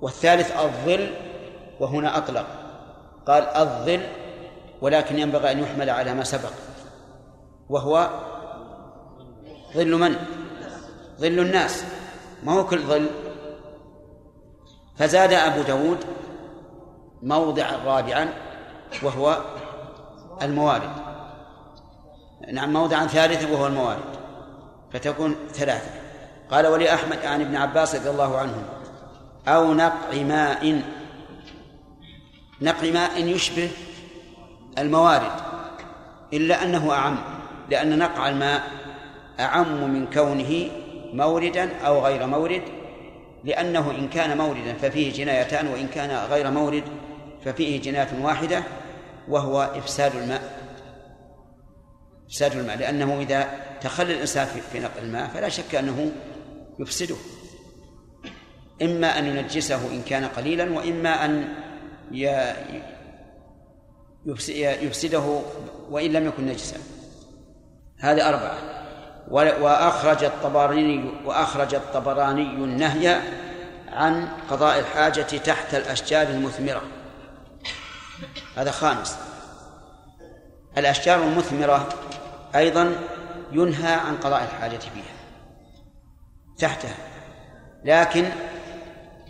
والثالث الظل وهنا أطلق. قال الظل ولكن ينبغي أن يحمل على ما سبق. وهو ظل من؟ ظل الناس. ما هو كل ظل؟ فزاد أبو داود موضعا رابعا وهو الموارد. نعم موضعا ثالثا وهو الموارد فتكون ثلاثة. قال ولأحمد عن ابن عباس رضي الله عنه أو نقع ماء نقع ماء يشبه الموارد إلا أنه أعم لأن نقع الماء أعم من كونه موردا أو غير مورد لأنه إن كان موردا ففيه جنايتان وإن كان غير مورد ففيه جناية واحدة وهو إفساد الماء. إفساد الماء لأنه إذا تخلى الإنسان في نقل الماء فلا شك أنه يفسده. إما أن ينجسه إن كان قليلا وإما أن يفسده وإن لم يكن نجسا. هذه أربعة. وأخرج الطبراني وأخرج الطبراني النهي عن قضاء الحاجة تحت الأشجار المثمرة. هذا خامس. الأشجار المثمرة أيضا ينهى عن قضاء الحاجة فيها تحتها. لكن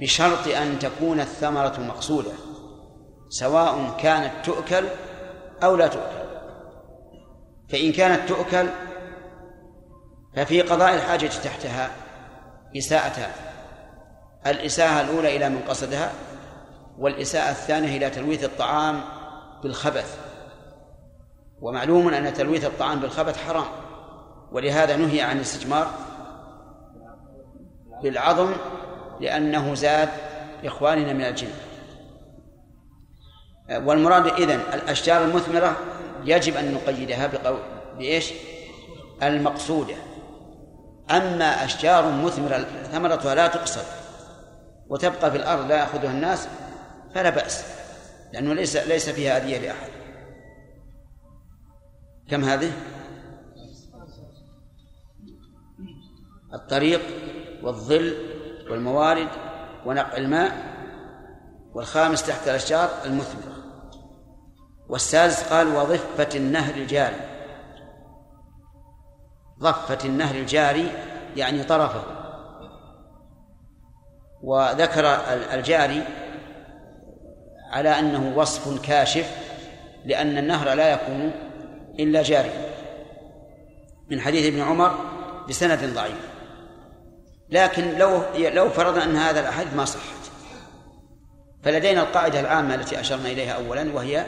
بشرط أن تكون الثمرة مقصودة سواء كانت تؤكل أو لا تؤكل. فإن كانت تؤكل ففي قضاء الحاجة تحتها إساءتان الإساءة الأولى إلى من قصدها والإساءة الثانية إلى تلويث الطعام بالخبث. ومعلوم أن تلويث الطعام بالخبث حرام ولهذا نهي عن الاستجمار بالعظم لأنه زاد إخواننا من الجن. والمراد إذن الأشجار المثمرة يجب أن نقيدها بقو... بإيش؟ المقصودة. أما أشجار مثمرة ثمرتها لا تقصد وتبقى في الأرض لا يأخذها الناس فلا بأس لأنه ليس ليس فيها أذية لأحد. كم هذه؟ الطريق والظل والموارد ونقع الماء والخامس تحت الأشجار المثمرة. والسادس قال وضفة النهر الجاري. ضفة النهر الجاري يعني طرفه. وذكر الجاري على أنه وصف كاشف لأن النهر لا يكون إلا جاريا من حديث ابن عمر بسند ضعيف. لكن لو لو فرضنا أن هذا الأحاديث ما صحت. فلدينا القاعدة العامة التي أشرنا إليها أولا وهي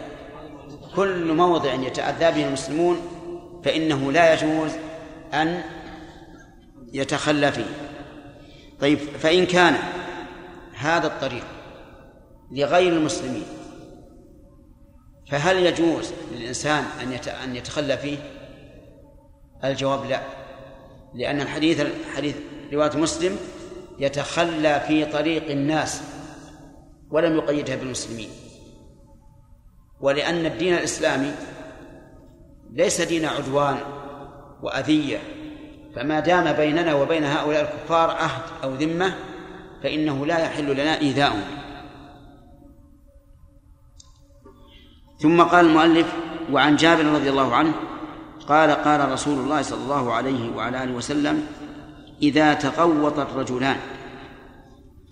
كل موضع يتأذى به المسلمون فإنه لا يجوز أن يتخلى فيه. طيب فإن كان هذا الطريق لغير المسلمين فهل يجوز للإنسان أن أن يتخلى فيه؟ الجواب لا لأن الحديث الحديث رواية مسلم يتخلى في طريق الناس ولم يقيدها بالمسلمين ولأن الدين الإسلامي ليس دين عدوان وأذية فما دام بيننا وبين هؤلاء الكفار عهد أو ذمة فإنه لا يحل لنا إيذاؤهم ثم قال المؤلف وعن جابر رضي الله عنه قال قال رسول الله صلى الله عليه وعلى آله وسلم إذا تغوط الرجلان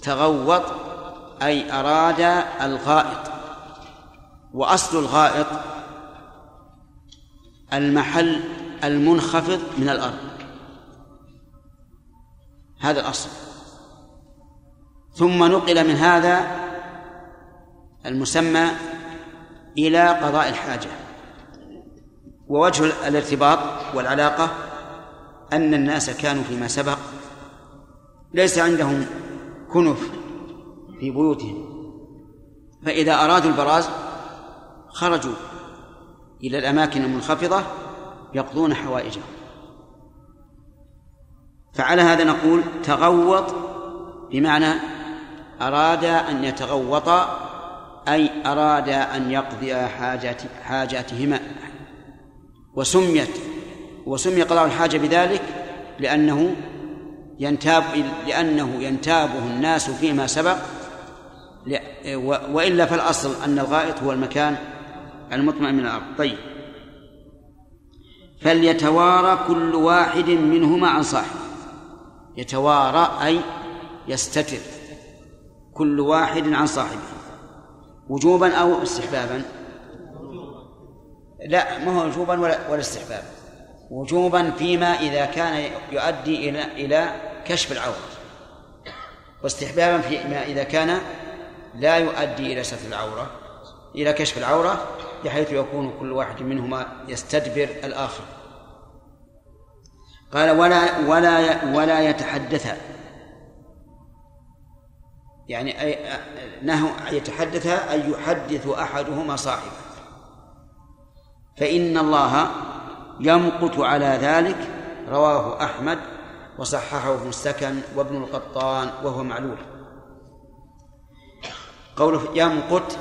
تغوط أي أراد الغائط وأصل الغائط المحل المنخفض من الأرض هذا الأصل. ثم نقل من هذا المسمى إلى قضاء الحاجة. ووجه الارتباط والعلاقة أن الناس كانوا فيما سبق ليس عندهم كنف في بيوتهم. فإذا أرادوا البراز خرجوا إلى الأماكن المنخفضة يقضون حوائجهم. فعلى هذا نقول تغوط بمعنى أراد أن يتغوط أي أراد أن يقضي حاجات حاجاتهما. وسميت وسمي قضاء الحاجة بذلك لأنه ينتاب لأنه ينتابه الناس فيما سبق. وإلا فالأصل أن الغائط هو المكان المطمئن من الأرض. طيب. فليتوارى كل واحد منهما عن صاحبه. يتوارى أي يستتر كل واحد عن صاحبه. وجوبا أو استحبابا؟ لا ما هو وجوبا ولا, ولا استحبابا وجوبا فيما إذا كان يؤدي إلى إلى كشف العورة. واستحبابا فيما إذا كان لا يؤدي إلى ستر العورة إلى كشف العورة بحيث يكون كل واحد منهما يستدبر الآخر. قال ولا ولا ولا يتحدثا يعني أي نهوا يتحدثا أن يحدث أحدهما صاحبه. فإن الله يمقت على ذلك رواه أحمد وصححه ابن السكن وابن القطان وهو معلول. قوله يمقت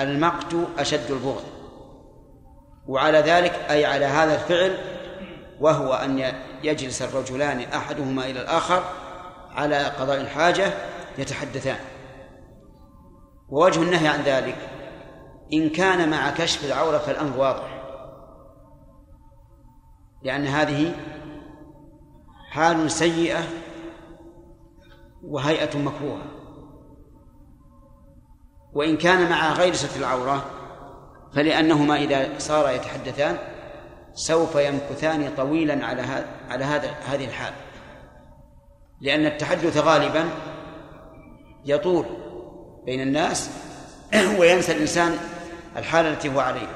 المقت أشد البغض. وعلى ذلك أي على هذا الفعل وهو أن يجلس الرجلان أحدهما إلى الآخر على قضاء الحاجة يتحدثان. ووجه النهي عن ذلك إن كان مع كشف العورة فالأمر واضح. لأن هذه حال سيئة وهيئة مكروهة. وإن كان مع غير ستر العورة فلأنهما إذا صار يتحدثان سوف يمكثان طويلا على هذا على هذا هذه الحال. لأن التحدث غالبا يطول بين الناس [clears throat] وينسى الإنسان الحالة التي هو عليها.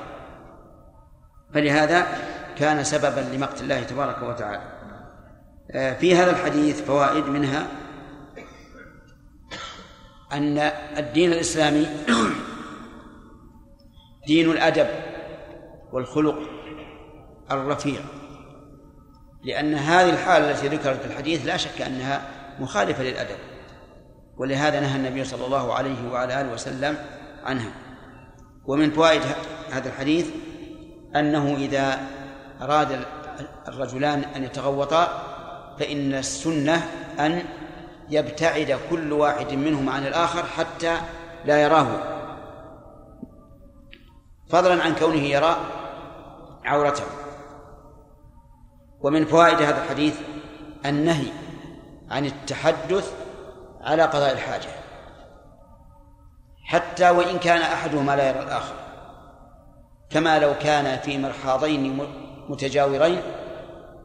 فلهذا كان سببا لمقت الله تبارك وتعالى. آه، في هذا الحديث فوائد منها أن الدين الإسلامي [clears throat] دين الأدب والخلق الرفيع. لأن هذه الحالة التي ذكرت في الحديث لا شك أنها مخالفة للأدب. ولهذا نهى النبي صلى الله عليه وعلى آله وسلم عنها. ومن فوائد هذا الحديث أنه إذا أراد الرجلان أن يتغوطا فإن السنة أن يبتعد كل واحد منهما عن الآخر حتى لا يراه. فضلا عن كونه يرى عورته. ومن فوائد هذا الحديث النهي عن التحدث على قضاء الحاجة. حتى وإن كان أحدهما لا يرى الآخر. كما لو كان في مرحاضين متجاورين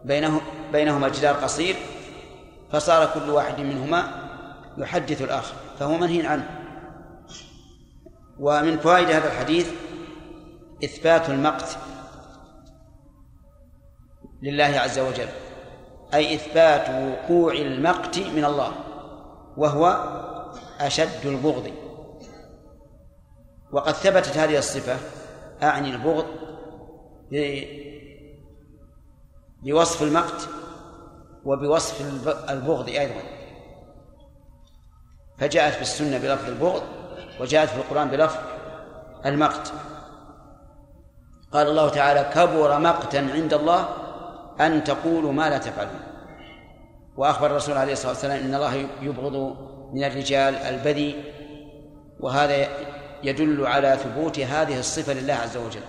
بينه بينهما جدار قصير فصار كل واحد منهما يحدث الآخر فهو منهي عنه. ومن فوائد هذا الحديث إثبات المقت لله عز وجل أي إثبات وقوع المقت من الله. وهو أشد البغض. وقد ثبتت هذه الصفة أعني البغض بوصف المقت وبوصف البغض أيضا. فجاءت في السنة بلفظ البغض وجاءت في القرآن بلفظ المقت. قال الله تعالى كبر مقتا عند الله أن تقولوا ما لا تفعلون. وأخبر الرسول عليه الصلاة والسلام إن الله يبغض من الرجال البذي وهذا يدل على ثبوت هذه الصفة لله عز وجل.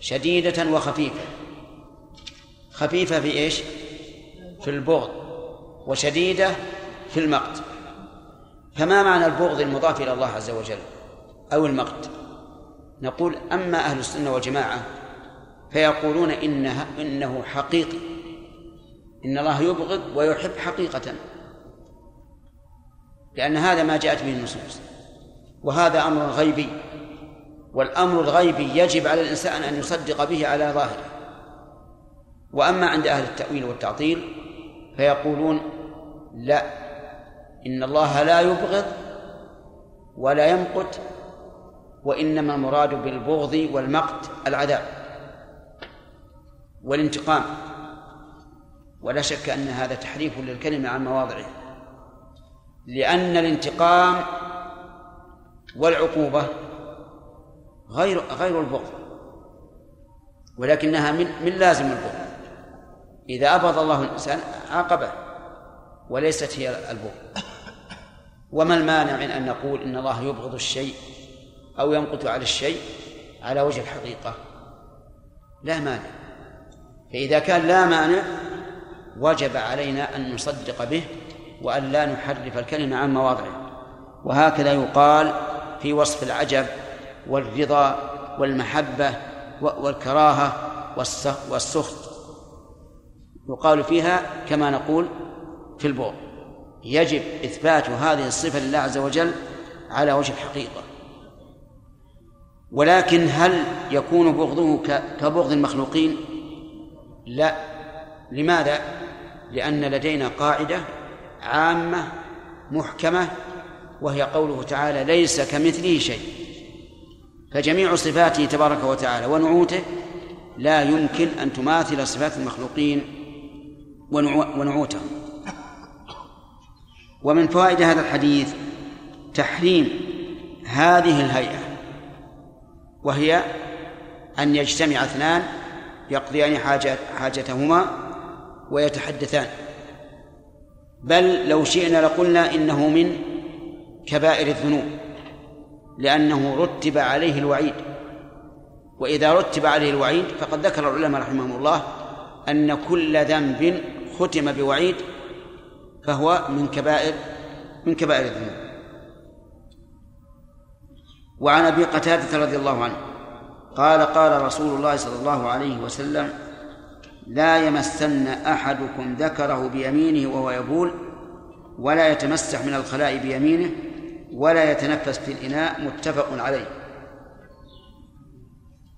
شديدة وخفيفة. خفيفة في إيش؟ في البغض وشديدة في المقت. فما معنى البغض المضاف إلى الله عز وجل أو المقت؟ نقول أما أهل السنة والجماعة فيقولون إنها إنه حقيقي. إن الله يبغض ويحب حقيقة. لأن هذا ما جاءت به النصوص. وهذا أمر غيبي. والأمر الغيبي يجب على الإنسان أن يصدق به على ظاهره. وأما عند أهل التأويل والتعطيل فيقولون لا إن الله لا يبغض ولا يمقت وإنما المراد بالبغض والمقت العذاب والانتقام. ولا شك أن هذا تحريف للكلمة عن مواضعه لأن الانتقام والعقوبة غير غير البغض ولكنها من من لازم البغض. إذا أبغض الله الإنسان عاقبه وليست هي البغض. وما المانع من أن نقول إن الله يبغض الشيء أو يمقت على الشيء على وجه الحقيقة؟ لا مانع. فإذا كان لا مانع وجب علينا أن نصدق به وأن لا نحرف الكلمة عن مواضعه. وهكذا يقال في وصف العجب والرضا والمحبة والكراهة والسخط. يقال فيها كما نقول في البغض يجب إثبات هذه الصفة لله عز وجل على وجه الحقيقة. ولكن هل يكون بغضه كبغض المخلوقين؟ لا. لماذا؟ لأن لدينا قاعدة عامة محكمة وهي قوله تعالى ليس كمثله شيء فجميع صفاته تبارك وتعالى ونعوته لا يمكن أن تماثل صفات المخلوقين ونعوتهم. ومن فوائد هذا الحديث تحريم هذه الهيئة وهي أن يجتمع اثنان يقضيان حاجة حاجتهما ويتحدثان. بل لو شئنا لقلنا إنه من كبائر الذنوب لأنه رتب عليه الوعيد. وإذا رتب عليه الوعيد فقد ذكر العلماء رحمهم الله أن كل ذنب ختم بوعيد فهو من كبائر من كبائر الذنوب. وعن أبي قتادة رضي الله عنه قال قال رسول الله صلى الله عليه وسلم لا يمسن أحدكم ذكره بيمينه وهو يبول ولا يتمسح من الخلاء بيمينه ولا يتنفس في الإناء متفق عليه.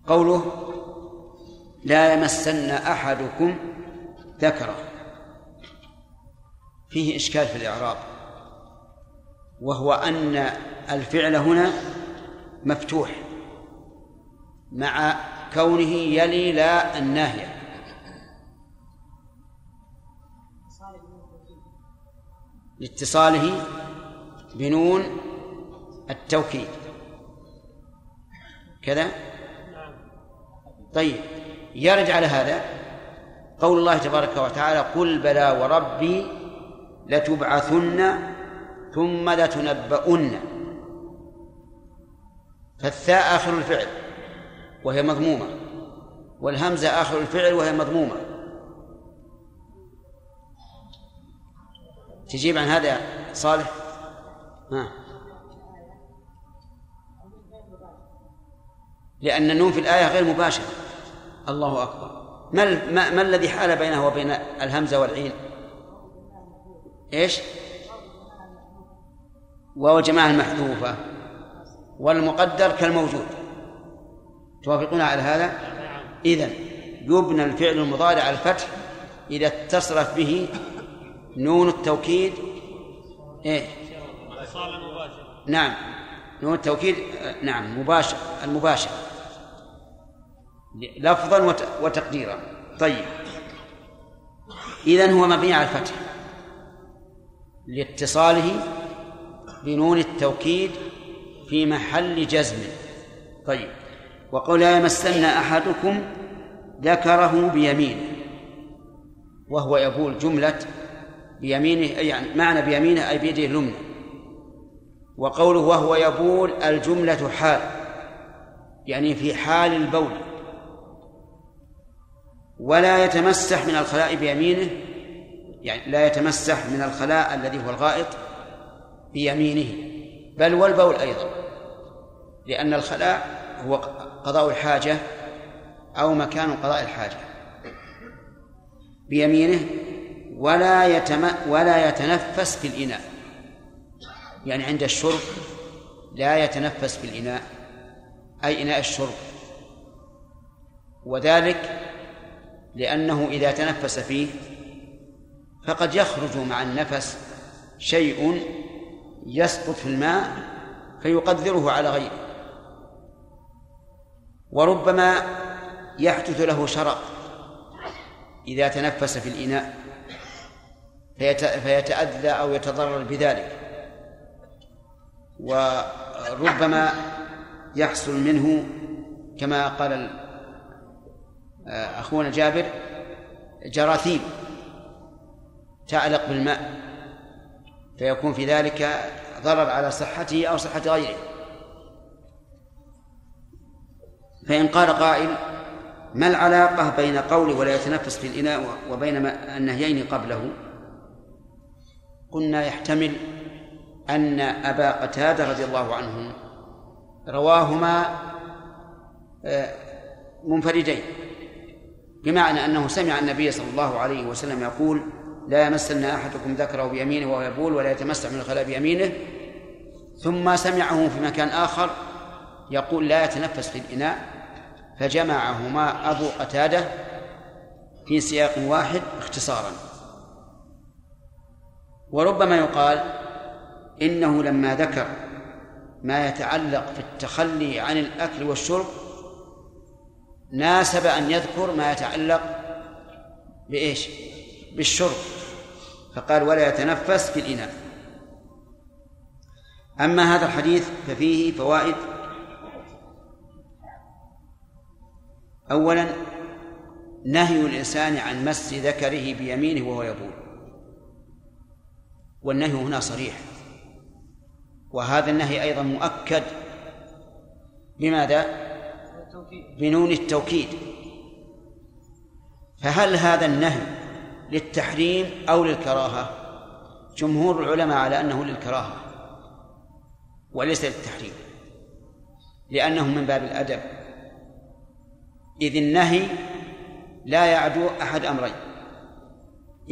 قوله لا يمسن أحدكم ذكره. فيه إشكال في الإعراب وهو أن الفعل هنا مفتوح مع كونه يلي لا الناهية. لاتصاله بنون التوكيد. كذا؟ طيب يرد على هذا قول الله تبارك وتعالى قل بلى وربي لتبعثن ثم لتنبؤن فالثاء آخر الفعل وهي مضمومة والهمزة آخر الفعل وهي مضمومة تجيب عن هذا صالح؟ ها. لأن النون في الآية غير مباشرة. الله أكبر. ما, ما, ما الذي حال بينه وبين الهمزة والعين؟ إيش؟ واو الجماعة المحذوفة. والمقدر كالموجود. توافقون على هذا؟ إذن يبنى الفعل المضارع على الفتح إذا اتصلت به نون التوكيد إيه؟ نعم نون التوكيد نعم مباشر المباشر. لفظا وتقديرا. طيب. إذن هو مبني على الفتح. لاتصاله بنون التوكيد في محل جزم. طيب. وقول لا يمسن أحدكم ذكره بيمينه وهو يقول جملة بيمينه يعني معنى بيمينه أي بيده اليمنى. وقوله وهو يبول الجملة حال يعني في حال البول. ولا يتمسح من الخلاء بيمينه يعني لا يتمسح من الخلاء الذي هو الغائط بيمينه بل والبول أيضا. لأن الخلاء هو قضاء الحاجة أو مكان قضاء الحاجة. بيمينه ولا يتم ولا يتنفس في الإناء. يعني عند الشرب لا يتنفس في الإناء أي إناء الشرب. وذلك لأنه إذا تنفس فيه فقد يخرج مع النفس شيء يسقط في الماء فيقدره على غيره. وربما يحدث له شرق إذا تنفس في الإناء. فيتأذى أو يتضرر بذلك. وربما يحصل منه كما قال أخونا جابر جراثيم تعلق بالماء فيكون في ذلك ضرر على صحته أو صحة غيره. فإن قال قائل ما العلاقة بين قوله ولا يتنفس في الإناء وبين النهيين قبله؟ قلنا يحتمل أن أبا قتادة رضي الله عنه رواهما آه، منفردين بمعنى أنه سمع النبي صلى الله عليه وسلم يقول لا يمسن أحدكم ذكره بيمينه وهو يبول ولا يتمسح من الخلاء بيمينه. ثم سمعه في مكان آخر يقول لا يتنفس في الإناء. فجمعهما أبو قتادة في سياق واحد اختصارا. وربما يقال إنه لما ذكر ما يتعلق في التخلي عن الأكل والشرب ناسب أن يذكر ما يتعلق بإيش؟ بالشرب. فقال ولا يتنفس في الإناء أما هذا الحديث ففيه فوائد. أولا نهي الإنسان عن مس ذكره بيمينه وهو يبول. والنهي هنا صريح. وهذا النهي أيضا مؤكد. بماذا؟ بنون التوكيد. فهل هذا النهي للتحريم أو للكراهة؟ جمهور العلماء على أنه للكراهة وليس للتحريم. لأنه من باب الأدب. إذ النهي لا يعدو أحد أمرين.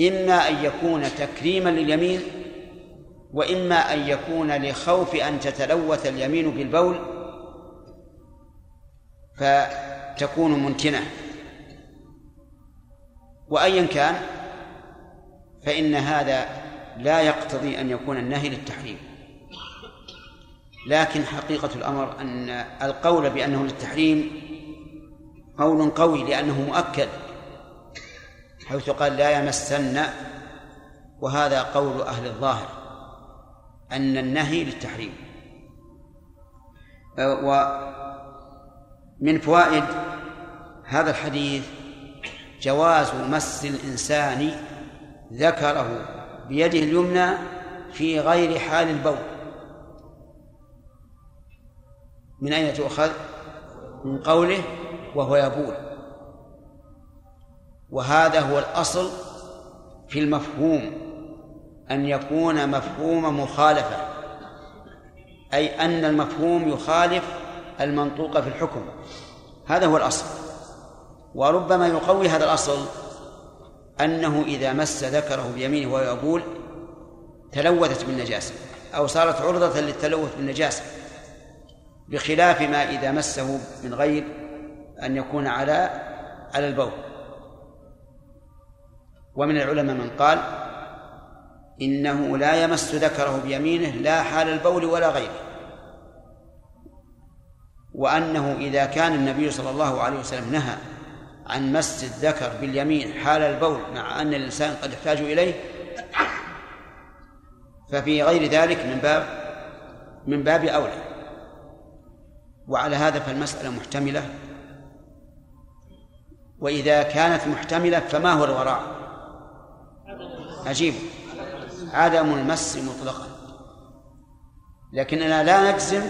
إما أن يكون تكريما لليمين وإما أن يكون لخوف أن تتلوث اليمين بالبول فتكون منتنة. وأيا كان فإن هذا لا يقتضي أن يكون النهي للتحريم. لكن حقيقة الأمر أن القول بأنه للتحريم قول قوي لأنه مؤكد حيث قال لا يمسن وهذا قول أهل الظاهر. أن النهي للتحريم. ومن فوائد هذا الحديث جواز مس الإنسان ذكره بيده اليمنى في غير حال البول. من أين تؤخذ؟ من قوله وهو يبول. وهذا هو الأصل في المفهوم. أن يكون مفهوم مخالفة أي أن المفهوم يخالف المنطوق في الحكم. هذا هو الأصل. وربما يقوي هذا الأصل أنه إذا مس ذكره بيمينه وهو يبول تلوثت بالنجاسة أو صارت عرضة للتلوث بالنجاسة بخلاف ما إذا مسه من غير أن يكون على على البول. ومن العلماء من قال إنه لا يمس ذكره بيمينه لا حال البول ولا غيره. وأنه إذا كان النبي صلى الله عليه وسلم نهى عن مس الذكر باليمين حال البول مع أن الإنسان قد يحتاج إليه ففي غير ذلك من باب من باب أولى. وعلى هذا فالمسألة محتملة. وإذا كانت محتملة فما هو الوراء؟ عجيب عدم المس مطلقا. لكننا لا نجزم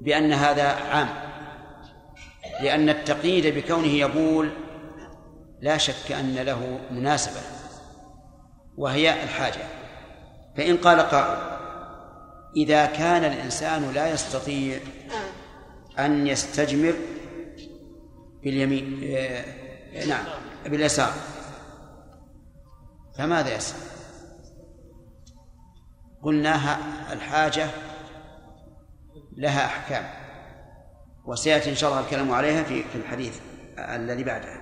بأن هذا عام لأن التقييد بكونه يبول لا شك أن له مناسبة وهي الحاجة. فإن قال قائل إذا كان الإنسان لا يستطيع أن يستجمر باليمين آه، نعم باليسار فماذا يسأل قلناها الحاجة لها أحكام وسيأتي إن شاء الله الكلام عليها في في الحديث الذي بعده.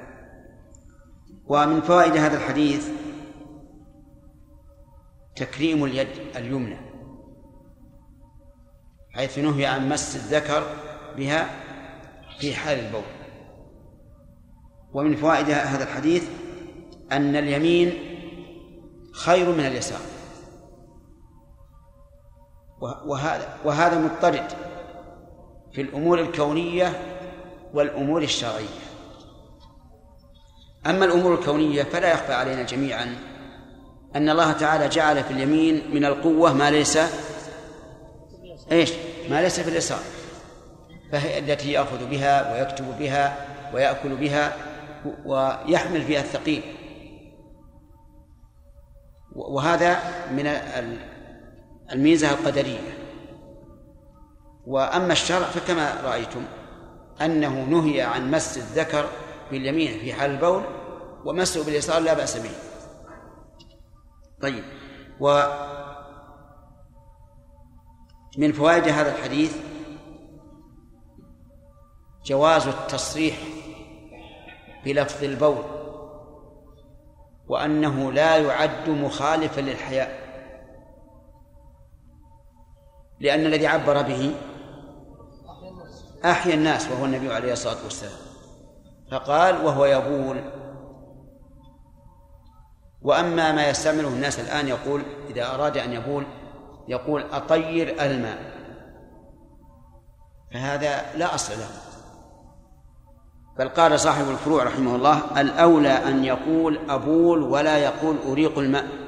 ومن فوائد هذا الحديث تكريم اليد اليمنى حيث نهي عن مس الذكر بها في حال البول. ومن فوائد هذا الحديث أن اليمين خير من اليسار. وهذا وهذا مضطرد في الأمور الكونية والأمور الشرعية. أما الأمور الكونية فلا يخفى علينا جميعا أن الله تعالى جعل في اليمين من القوة ما ليس إيش؟ ما ليس في اليسار فهي التي يأخذ بها ويكتب بها ويأكل بها ويحمل فيها الثقيل. وهذا من الميزة القدرية. وأما الشرع فكما رأيتم أنه نهي عن مس الذكر باليمين في حال البول ومسه باليسار لا بأس به. طيب و من فوائد هذا الحديث جواز التصريح بلفظ البول وأنه لا يعد مخالفا للحياء. لأن الذي عبر به أحيا الناس وهو النبي عليه الصلاة والسلام. فقال وهو يبول وأما ما يستعمله الناس الآن يقول إذا أراد أن يبول يقول أطير الماء. فهذا لا أصل له. بل قال صاحب الفروع رحمه الله الأولى أن يقول أبول ولا يقول أريق الماء.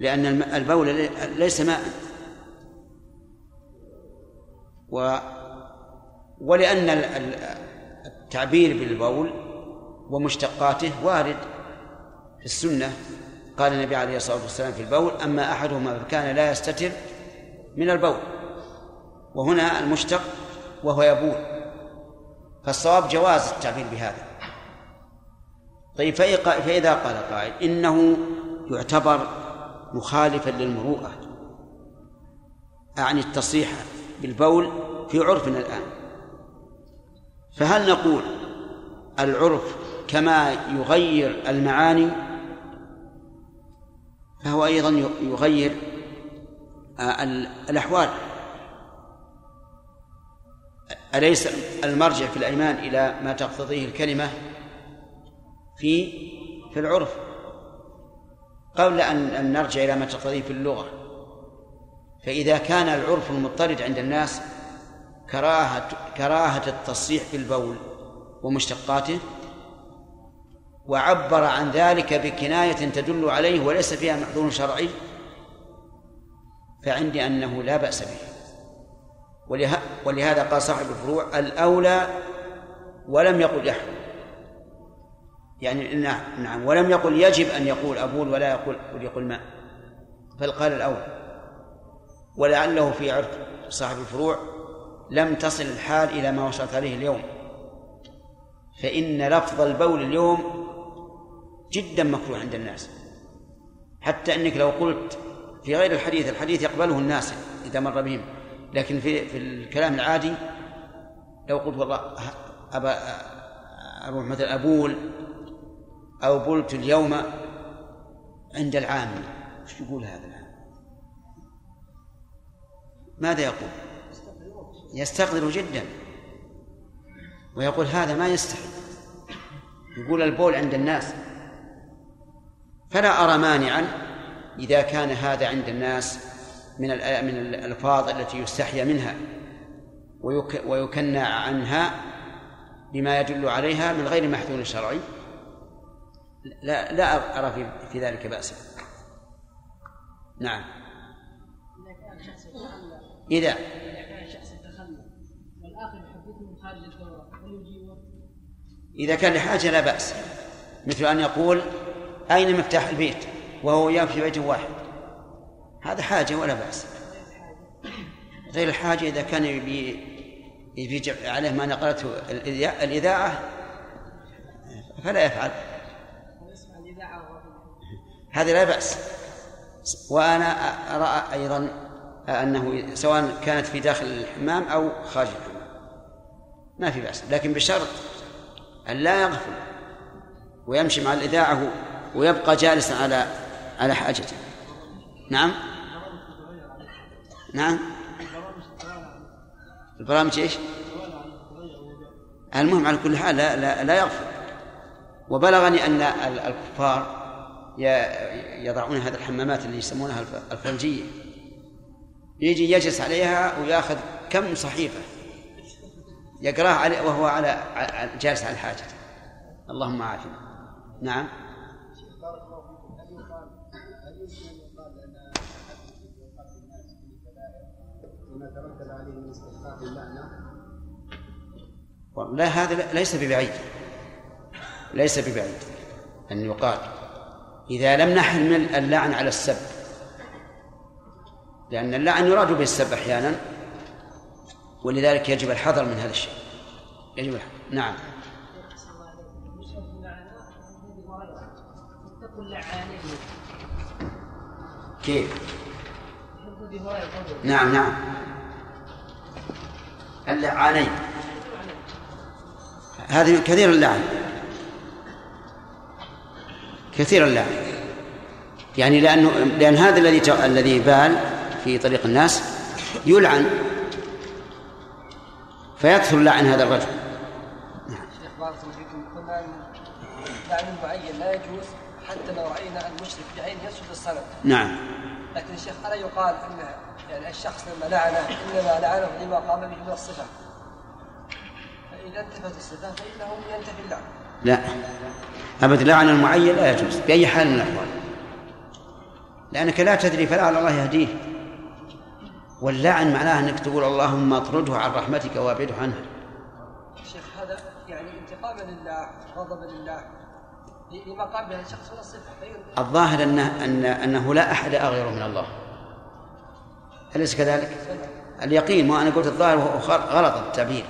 لأن البول ليس ماء. و ولأن التعبير بالبول ومشتقاته وارد في السنة. قال النبي عليه الصلاة والسلام في البول أما أحدهما فكان لا يستتر من البول. وهنا المشتق وهو يبول. فالصواب جواز التعبير بهذا. طيب فإذا قال قائل إنه يعتبر مخالفا للمروءة. أعني التصريح بالبول في عرفنا الآن. فهل نقول العرف كما يغير المعاني؟ فهو أيضا يغير آه، الأحوال. أليس المرجع في الأيمان إلى ما تقتضيه الكلمة في في العرف؟ قبل أن نرجع إلى ما تقتضيه في اللغة. فإذا كان العرف المضطرد عند الناس كراهة كراهة التصريح بالبول ومشتقاته وعبر عن ذلك بكناية تدل عليه وليس فيها محظور شرعي فعندي أنه لا بأس به. ولهذا قال صاحب الفروع الأولى ولم يقل يحرم يعني نعم ولم يقل يجب أن يقول أبول ولا يقول يقول ماء بل قال الأولى ولعله في عرف صاحب الفروع لم تصل الحال إلى ما وصلت عليه اليوم. فإن لفظ البول اليوم جدا مكروه عند الناس. حتى إنك لو قلت في غير الحديث الحديث يقبله الناس إذا مر بهم. لكن في في الكلام العادي لو قلت والله أبا أروح مثلا أبول أو بلت اليوم عند العامل. وش يقول هذا العامل؟ ماذا يقول؟ يستقدر جدا. ويقول هذا ما يستحي يقول البول عند الناس. فلا أرى مانعا إذا كان هذا عند الناس من من الألفاظ التي يستحيا منها. ويكنى عنها بما يدل عليها من غير محذور شرعي. لا لا أرى في, في ذلك بأسا نعم. إذا إذا. كان لحاجة لا بأس. مثل أن يقول أين مفتاح البيت؟ وهو وياه في بيت واحد. هذا حاجة ولا بأس. غير الحاجة إذا كان يبي عليه ما نقلته الإذاعة فلا يفعل. هذا لا بأس. وأنا أرى أيضا أنه سواء كانت في داخل الحمام أو خارج الحمام. ما في بأس. لكن بشرط أن لا يغفل ويمشي مع الإذاعة ويبقى جالسا على على حاجته. نعم؟ نعم؟ البرامج إيش؟ المهم على كل حال لا لا, لا يغفر وبلغني أن الكفار يضعون هذه الحمامات اللي يسمونها الفرنجية. يجي يجلس عليها وياخذ كم صحيفة يقرأها عليه وهو على جالس على حاجته اللهم عافنا. نعم. لا هذا ليس ببعيد. ليس ببعيد. أن يقال إذا لم نحمل اللعن على السب. لأن اللعن يراد به السب أحيانا ولذلك يجب الحذر من هذا الشيء. يجب الحذر. نعم. كيف؟ نعم نعم. اللعانين. هذه كثير اللعن. كثير اللعن يعني لأنه لأن هذا الذي الذي بال في طريق الناس يلعن. فيكثر لعن هذا الرجل. شيخ بارك الله فيكم. قلنا لعن معين لا يجوز حتى لو رأينا المشرك بعين يسجد الصنم نعم. لكن الشيخ ألا يقال أن يعني الشخص لما لعنه إنما لعنه لما قام به من الصفة؟ فإذا انتفت الصفة فإنه ينتفي اللعن. لا. أبد لعن المعين لا يجوز بأي حال من الأحوال. لأنك لا تدري فلعل الله يهديه. واللعن معناه أنك تقول اللهم اطرده عن رحمتك وأبعده عنها الشيخ هذا يعني انتقاما لله غضبا لله لما قام به الشخص الصفه فإن- الظاهر أنه, أن أنه لا أحد أغير من الله. أليس كذلك؟ اليقين ما أنا قلت الظاهر غلط التعبير.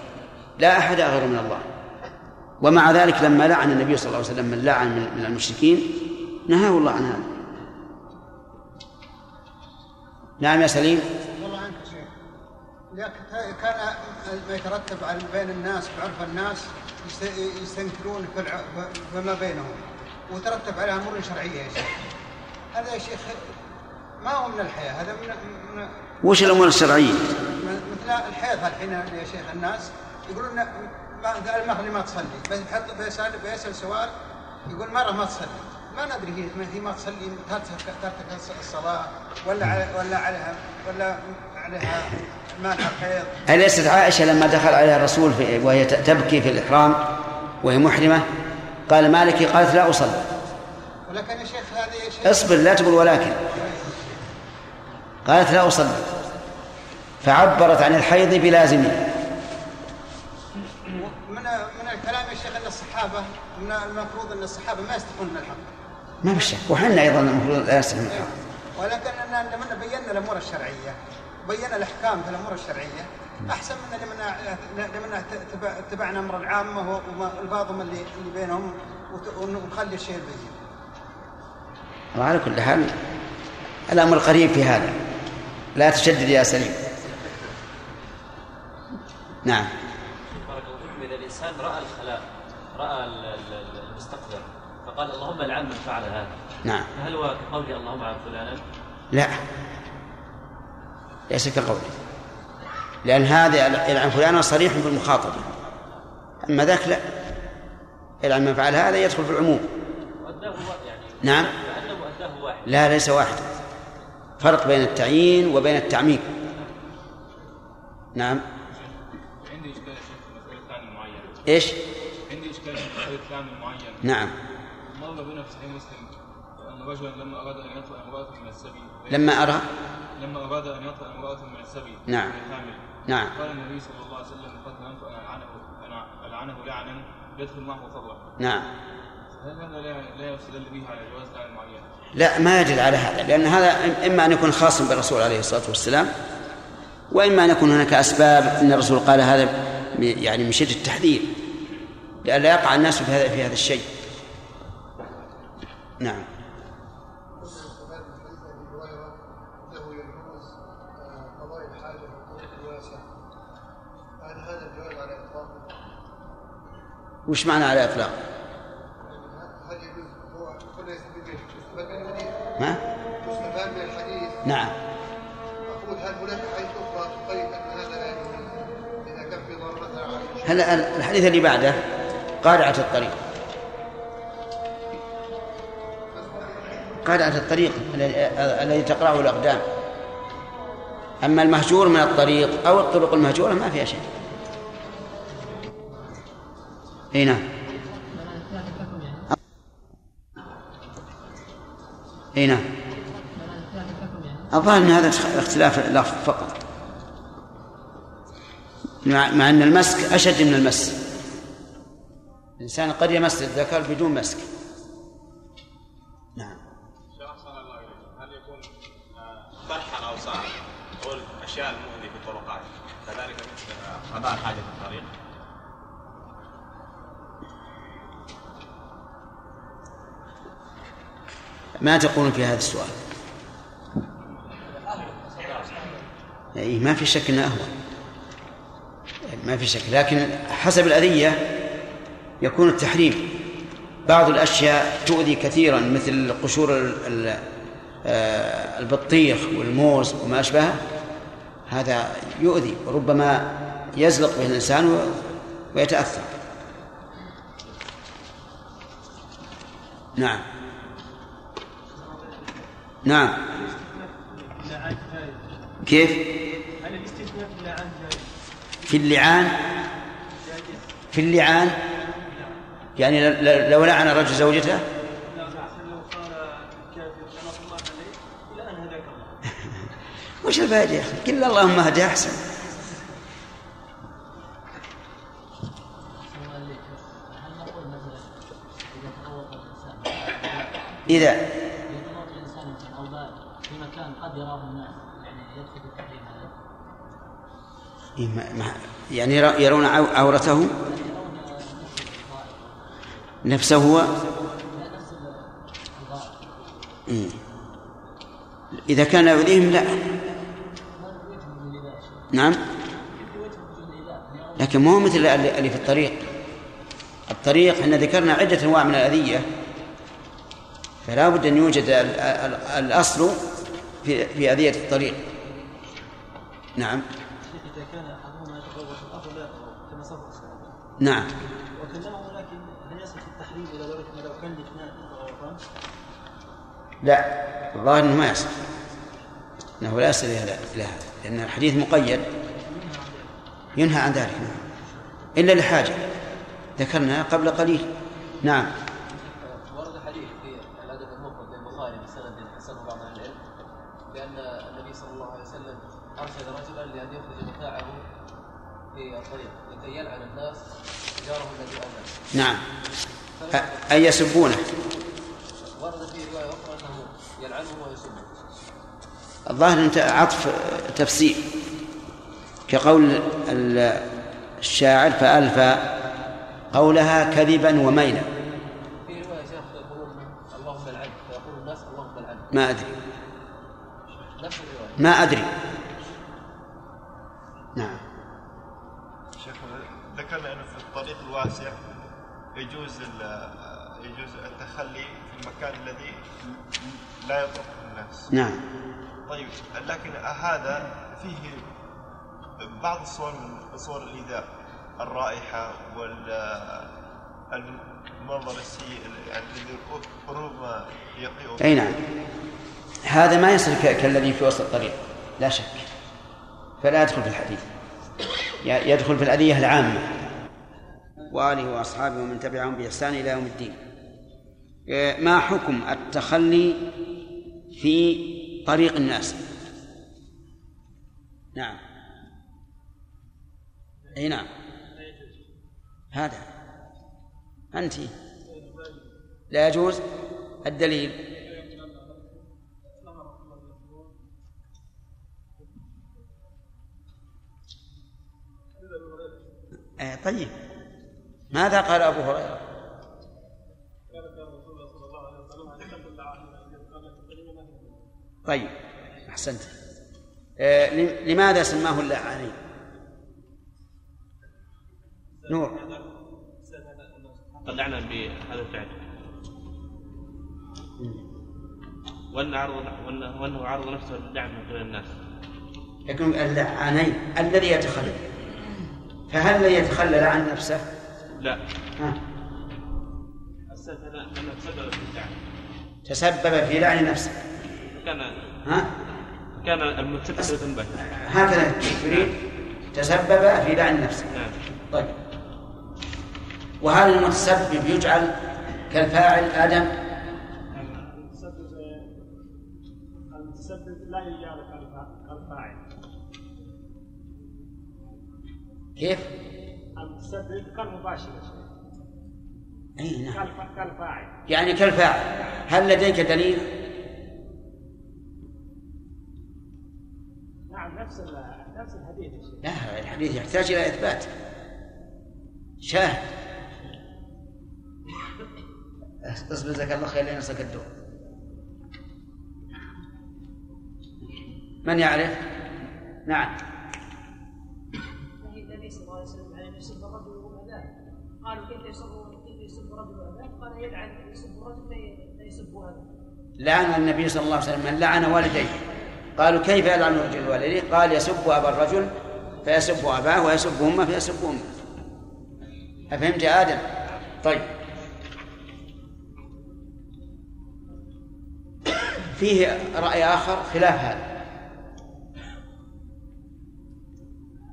لا أحد أغير من الله. ومع ذلك لما لعن النبي صلى الله عليه وسلم من لعن من المشركين نهاه الله عن هذا. نعم يا سليم. والله عنك يا شيخ. لكن كان ما يترتب على بين الناس بعرف الناس يست- يستنكرون فيما بينهم وترتب عليها أمور شرعية يا شيخ. هذا يا شيخ ما هو من الحياة هذا من, من وش الأمور الشرعية؟ مثل الحيض الحين يا شيخ الناس يقولون ما المغرب ما تصلي. بس يحط بيسال بيسال سؤال يقول مرة ما تصلي. ما ندري هي ما هي ما تصلي ترتك ترتك الصلاة ولا على ولا عليها ولا عليها مانع أليست عائشة لما دخل عليها الرسول في وهي تبكي في الإحرام وهي محرمة؟ قال مالك قالت لا أصلي. ولكن يا شيخ هذا يا شيخ اصبر لا تقول ولكن. قالت لا أصلي. فعبرت عن الحيض بلازمه من من الكلام يا الصحابة من المفروض إن الصحابة ما يستحقون من الحق. ما في شك وحنا أيضا المفروض لا نستحمل الحق. ولكن لما بينا الأمور الشرعية بينا الأحكام في الأمور الشرعية أحسن من لما لما تبع- اتبعنا أمر العامة والباطم اللي اللي بينهم ونخلي الشيء البين. وعلى كل حال الأمر قريب في هذا. لا تشدد يا سليم. نعم. بارك الله فيكم. إذا الإنسان رأى الخلاء رأى ال- ال- المستقبل فقال اللهم لعن من فعل هذا. نعم. فهل هو كقوله اللهم عن فلانا؟ لا. ليس كقوله لأن هذا يلعن فلانا صريح بالمخاطبة أما ذاك لا. يلعن من فعل هذا يدخل في العموم. يعني نعم. واحد. لا ليس واحد. فرق بين التعيين وبين التعميم. نعم. عندي المعين إيش؟ المعين نعم. مر بنا في صحيح مسلم أن رجلا لما أراد أن يطلع امرأة من السبي لما أرى؟ لما أراد أن يطلع امرأة من السبي نعم. وهي حامل نعم. قال النبي صلى الله عليه وسلم قد ظننت ان ألعنه ان ألعنه لعنا يدخل معه فضلا. نعم. هل هذا لا لا يستدل به على جواز لعن المعين؟ لا ما يدل على هذا لأن هذا إما أن يكون خاصا بالرسول عليه الصلاة والسلام وإما أن يكون هناك أسباب أن الرسول قال هذا يعني من شدة التحذير. لئلا يقع الناس في هذا في هذا الشيء. نعم. هل؟ وش معنى على هل الحديث ما الحديث نعم. أقول هل هناك حديث تقيد أن هذا لا يجوز هلا الحديث اللي بعده؟ قارعة الطريق. قارعة الطريق الذي- تقرأه الأقدام. أما المهجور من الطريق أو الطرق المهجورة ما فيها شيء. إي نعم. إي نعم. إن هذا اختلاف لفظ فقط. مع, مع أن المسك أشد من المس. الإنسان قد يمس الذكر بدون مسك. نعم. هل يكون آه، طرح الأوصال أو الأشياء المؤذية في الطرقات؟ كذلك مثل آه، قضاء الحاجة في الطريق. ما تقولون في هذا السؤال؟ اي ما في شك إنه أهون. ما في شك لكن حسب الأذية يكون التحريم. بعض الأشياء تؤذي كثيرا مثل قشور آه، البطيخ والموز وما أشبهه. هذا يؤذي وربما يزلق به الإنسان ويتأثر. نعم. نعم. كيف؟ في اللعان؟ في اللعان؟ يعني لو لعن الرجل زوجته؟ [laughs] وش الفائدة يا أخي؟ قل اللهم تفوق الانسان إذا؟ أو بال في مكان قد يراه الناس يعني يدخل في التحريم هذا يعني يرون عو- عورته؟ نفسه هو. إذا كان يؤذيهم لا. نعم. لكن مو مثل اللي في الطريق. الطريق إحنا ذكرنا عدة أنواع من الأذية. فلا بد أن يوجد ال- ال- الأصل في في أذية الطريق. نعم. إذا كان أحدهما يتفوق الآخر لا كما سبق. نعم وكلمه ولكن هل يصل في التحريم إلى درجة ما لو كان الاثنان يتفوقان؟ لا الظاهر أنه ما يصح. أنه لا يصل إلى هذا لأن الحديث مقيد. ينهى عن ذلك نعم. إلا لحاجة. ذكرنا قبل قليل. نعم. ورد حديث في الأدب المفرد للبخاري بسند حسنه بعض أهل العلم بأن النبي صلى الله عليه وسلم أرشد رجلا لأن يخرج متاعه في الطريق لكي يلعن الناس جاره الذي نعم. أن يسبونه ورد في روايه أخرى انه يلعنه ويسبه الظاهر أنت عطف تفسير. كقول ال- الشاعر فألفى قولها كذبا وميلا. في رواية شيخ يقولون اللهم العنه فيقول الناس اللهم العنه ما أدري. نفس الرواية. ما أدري. نعم. شيخ ذكرنا أنه في الطريق الواسع يجوز ال- يجوز التخلي في المكان الذي لا يطرق الناس. نعم. طيب لكن هذا فيه بعض الصور من صور الإيذاء الرائحة وال المنظر السيء يعني الذي ربما يقيء أي نعم. هذا ما يصل كالذي في وسط الطريق لا شك. فلا يدخل في الحديث. يدخل في الأذية العامة. وآله وأصحابه ومن تبعهم بإحسان إلى يوم الدين. إيه، ما حكم التخلي في طريق الناس. نعم. أي نعم. هذا. أنت. لا يجوز. الدليل. آه طيب. ماذا قال أبو هريرة؟ طيب أحسنت. آه لماذا سماه اللعانين نور. قد لعنا بهذا الفعل. وأن عرض وأنه, وأنه عرض نفسه للعن من قبل الناس. يكون اللعانين الذي يتخلى فهل الذي يتخلى عن نفسه؟ لا. ها. السبب أنه أنه تسبب في اللعن تسبب في لعن نفسه. كان ها؟ كان المتسبب ذنبا هكذا تريد تسبب في لعن نفسه نعم. طيب. وهل المتسبب يجعل كالفاعل آدم. المتسبب لا يجعل كالفاعل. كيف؟ المتسبب كالمباشر. يا شيخ أي نعم. كالف- كالفاعل. يعني كالفاعل. هل لديك دليل؟ نعم نفس نفس الحديث يا شيخ. لا الحديث يحتاج إلى إثبات. شاهد. اصبر جزاك الله خير لين يصلك الدور من يعرف؟ نعم. النبي صلى الله عليه وسلم قالوا كيف يسب كيف يسب؟ قال يلعن يسب الرجل لعن النبي صلى الله عليه وسلم من لعن والديه. قالوا كيف يلعن الرجل والديه قال يسب أبا الرجل فيسب أباه ويسب أمه فيسب أمه. أفهمت يا آدم؟ طيب. فيه رأي آخر خلاف هذا.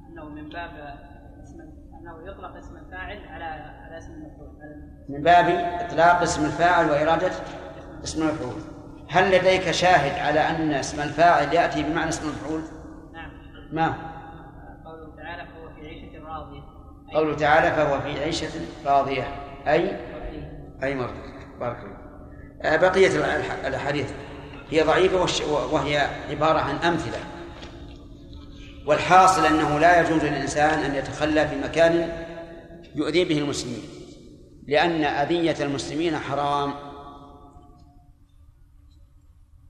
أنه من باب اسم أنه يطلق اسم الفاعل على على اسم المفعول. من باب إطلاق اسم الفاعل وإرادة اسم المفعول. هل لديك شاهد على أن اسم الفاعل يأتي بمعنى اسم المفعول؟ نعم. ما؟ قوله تعالى فهو في عيشة راضية. قوله تعالى فهو في عيشة راضية. أي؟ أي مرضى بارك الله آه، بقية الأح- الأحاديث. هي ضعيفة وهي عبارة عن أمثلة. والحاصل أنه لا يجوز للإنسان أن يتخلى في مكان يؤذي به المسلمين لأن أذية المسلمين حرام.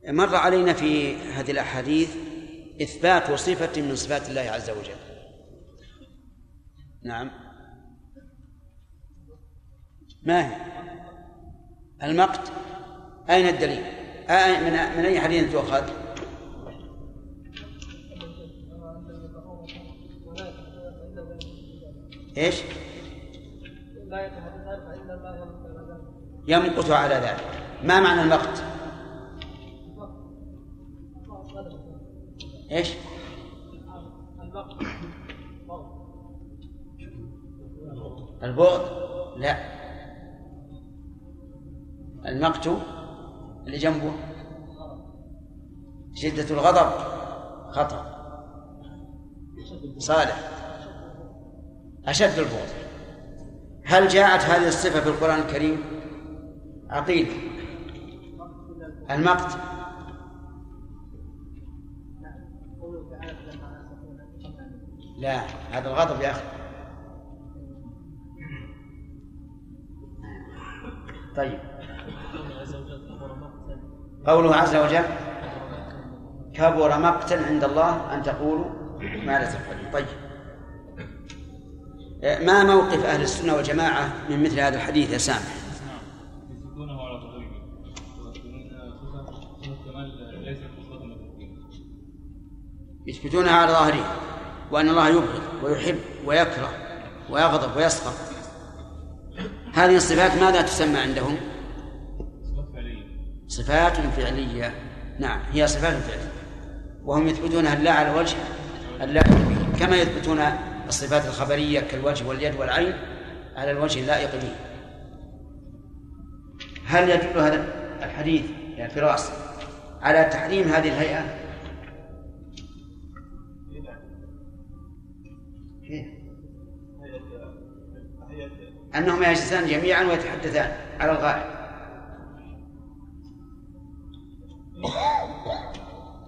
مر علينا في هذه الأحاديث إثبات صفة من صفات الله عز وجل. نعم. ما هي؟ المقت. أين الدليل؟ آه، من من أي حديث تؤخذ إيش؟ يمقت على ذلك. ما معنى المقت؟ البقر البغض لا. المقت اللي جنبه. شدة الغضب؟ خطأ. صالح. أشد البغض هل جاءت هذه الصفة في القرآن الكريم؟ عقيل المقت. لا هذا الغضب يا أخي. طيب. قوله عز وجل كبر مقتا عند الله أن تقولوا ما لا تفعلون. طيب. ما موقف أهل السنة والجماعة من مثل هذا الحديث يا سامح؟ يثبتونها على ظاهره. وأن الله يبغض ويحب ويكره ويغضب ويسخط هذه الصفات ماذا تسمى عندهم؟ صفات فعلية. نعم هي صفات فعلية. وهم يثبتونها لا على الوجه اللائق به كما يثبتون الصفات الخبرية كالوجه واليد والعين على الوجه اللائق به. هل يدل هذا الحديث يا فراس على تحريم هذه الهيئة؟ أنهم يجلسان جميعا ويتحدثان على الغائب.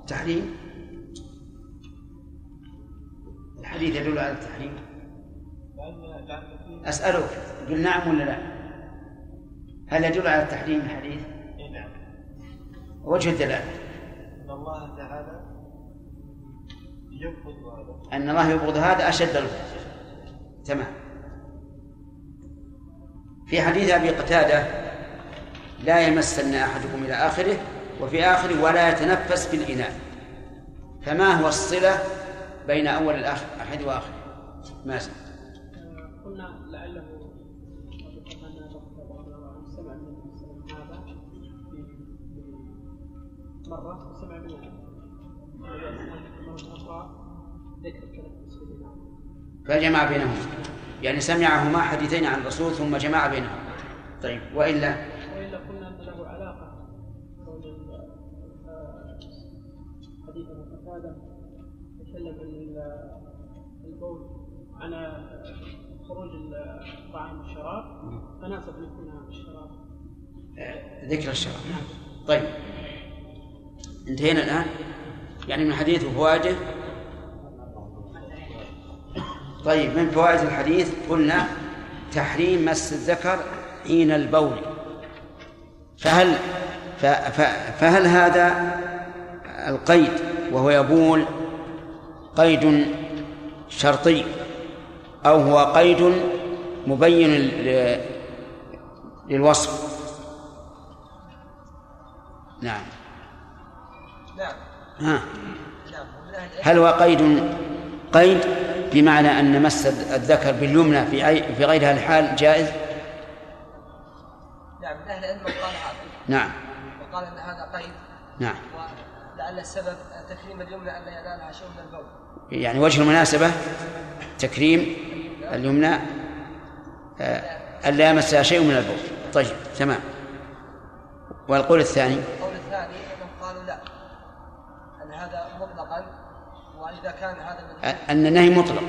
تحريم؟ الحديث يدل على التحريم. أسألك قل نعم ولا لا؟ هل يدل على التحريم الحديث؟ نعم. وجه الدلالة. إن الله تعالى يبغض هذا. أن الله يبغض هذا أشد البغض. تمام. في حديث أبي قتادة لا يمسن أحدكم إلى آخره وفي آخره ولا يتنفس في الإناء فما هو الصلة بين أول الآخر أحد وآخر مازن قلنا لعله مرة وسمع من مرة أخرى ذكر التنفس في الإناء فجمع بينهما يعني سمعهما حديثين عن الرسول ثم جمع بينهما. طيب وإلا؟ وإلا قلنا أن له علاقة آه، حديث أبو قتادة تكلم عن ال- البول عن آه، خروج الطعام والشراب. فناسب أن يكون الشراب. ذكر الشرع طيب. انتهينا الآن؟ يعني من حديث وفوائده طيب من فوائد الحديث؟ قلنا تحريم مس الذكر حين البول. فهل فهل هذا القيد وهو يبول قيد شرطي أو هو قيد مبين للوصف؟ نعم. نعم. ها. هل هو قيد قيد؟ بمعنى أن مس الذكر باليمنى في أي في غير هذه الحال جائز؟ نعم من أهل العلم قال هذا. نعم. وقال أن هذا قيد. نعم. ولعل السبب تكريم اليمنى أن لا ينالها شيء من البول. يعني وجه المناسبة تكريم اليمنى آه، ألا يمسها شيء من البول. طيب تمام. والقول الثاني أنهم قالوا لا أن هذا مطلقا وإذا كان هذا أن النهي مطلق.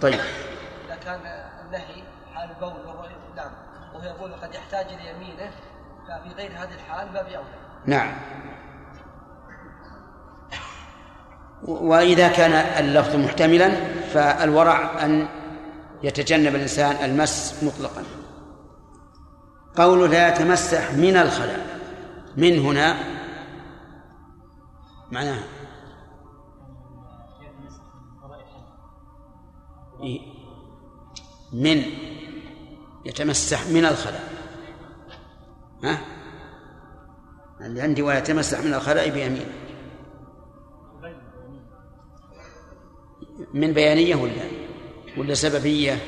طيب. إذا كان النهي حال البول وهو نعم وهو يقول قد يحتاج إلى يمينه ففي غير هذه الحال باب أولى نعم. وإذا كان اللفظ محتملا فالورع أن يتجنب الإنسان المس مطلقا. قوله لا يتمسح من الخلاء. من هنا معناها من يتمسح من الخلاء. ها؟ اللي عندي ويتمسح من الخلاء بيمينه من بيانية ولا ولا سببية؟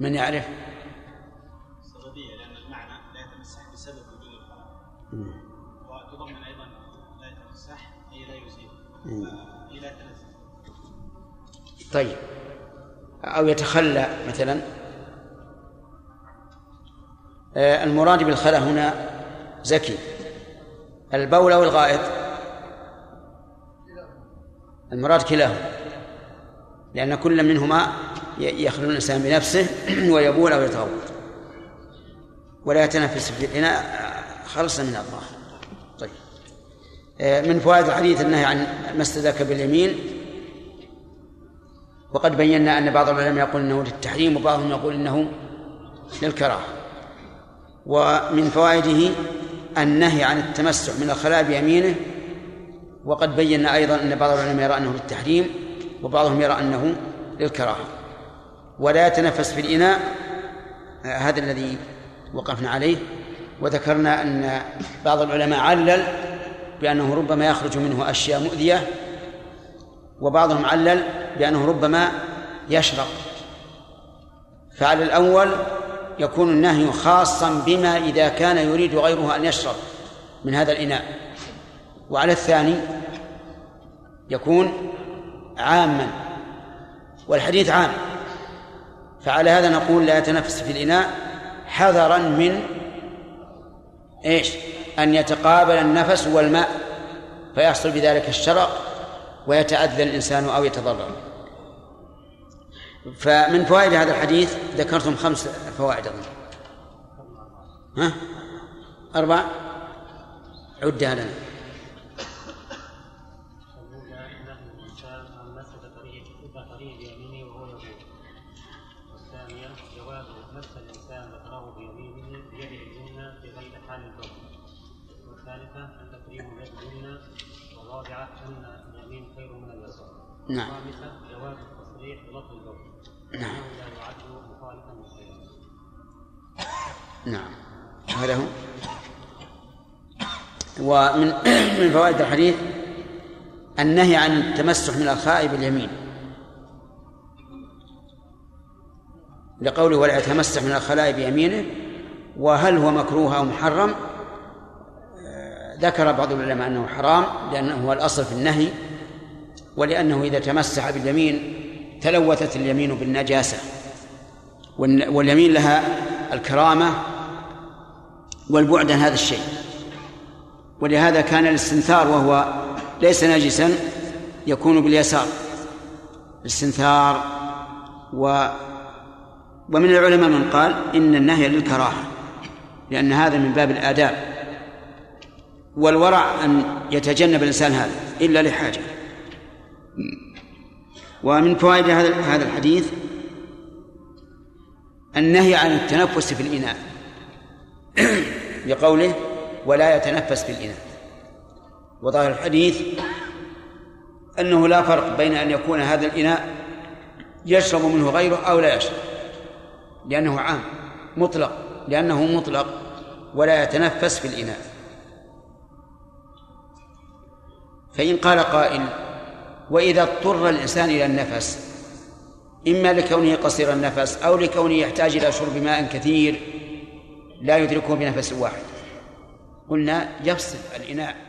من يعرف؟ سببية لأن المعنى لا يتمسح بسبب وجود الخلاء. وتضمن أيضا لا يتمسح أي لا يزيل. طيب. أو يتخلى مثلا. آه، المراد بالخلاء هنا زكي. البول أو الغائط؟ المراد كلاهما. لأن كل منهما يخلو الإنسان بنفسه [clears throat] ويبول أو يتغوط. ولا يتنفس في الإناء آه، خلصا من الله طيب. آه، من فوائد الحديث النهي عن مس ذاك باليمين وقد بينا أن بعض العلماء يقول أنه للتحريم وبعضهم يقول أنه للكراهة. ومن فوائده النهي عن التمسح من الخلاء بيمينه. وقد بينا أيضا أن بعض العلماء يرى أنه للتحريم وبعضهم يرى أنه للكراهة. ولا يتنفس في الإناء هذا الذي وقفنا عليه. وذكرنا أن بعض العلماء علل بأنه ربما يخرج منه أشياء مؤذية وبعضهم علل بأنه ربما يشرب. فعلى الأول يكون النهي خاصا بما إذا كان يريد غيره أن يشرب من هذا الإناء. وعلى الثاني يكون عاما والحديث عام. فعلى هذا نقول لا يتنفس في الإناء حذرا من إيش؟ أن يتقابل النفس والماء فيحصل بذلك الشرق ويتأذى الإنسان أو يتضرر. فمن فوائد هذا الحديث ذكرتم خمس فوائد أظن ها أربع عدها لنا. نعم. والخامسة جواز التصريح بلفظ البول. نعم. نعم. هذا هو. ومن [clears throat] من فوائد الحديث النهي عن التمسح من الخاء باليمين لقوله ولا يتمسح من الخلاء بيمينه وهل هو مكروه أو محرم؟ ذكر بعض العلماء أنه حرام لأنه هو الأصل في النهي ولأنه إذا تمسح باليمين تلوثت اليمين بالنجاسة. والن- واليمين لها الكرامة والبعد عن هذا الشيء. ولهذا كان الاستنثار وهو ليس نجسا يكون باليسار. الاستنثار و ومن العلماء من قال إن النهي للكراهة لأن هذا من باب الآداب. والورع أن يتجنب الإنسان هذا إلا لحاجة. ومن فوائد هذا هذا الحديث النهي عن التنفس في الإناء. [clears throat] بقوله ولا يتنفس في الإناء. وظاهر الحديث أنه لا فرق بين أن يكون هذا الإناء يشرب منه غيره أو لا يشرب. لأنه عام مطلق لأنه مطلق. ولا يتنفس في الإناء. فإن قال قائل وإذا اضطر الإنسان إلى النفس إما لكونه قصير النفس أو لكونه يحتاج إلى شرب ماء كثير لا يدركه بنفس واحد. قلنا يفصل الإناء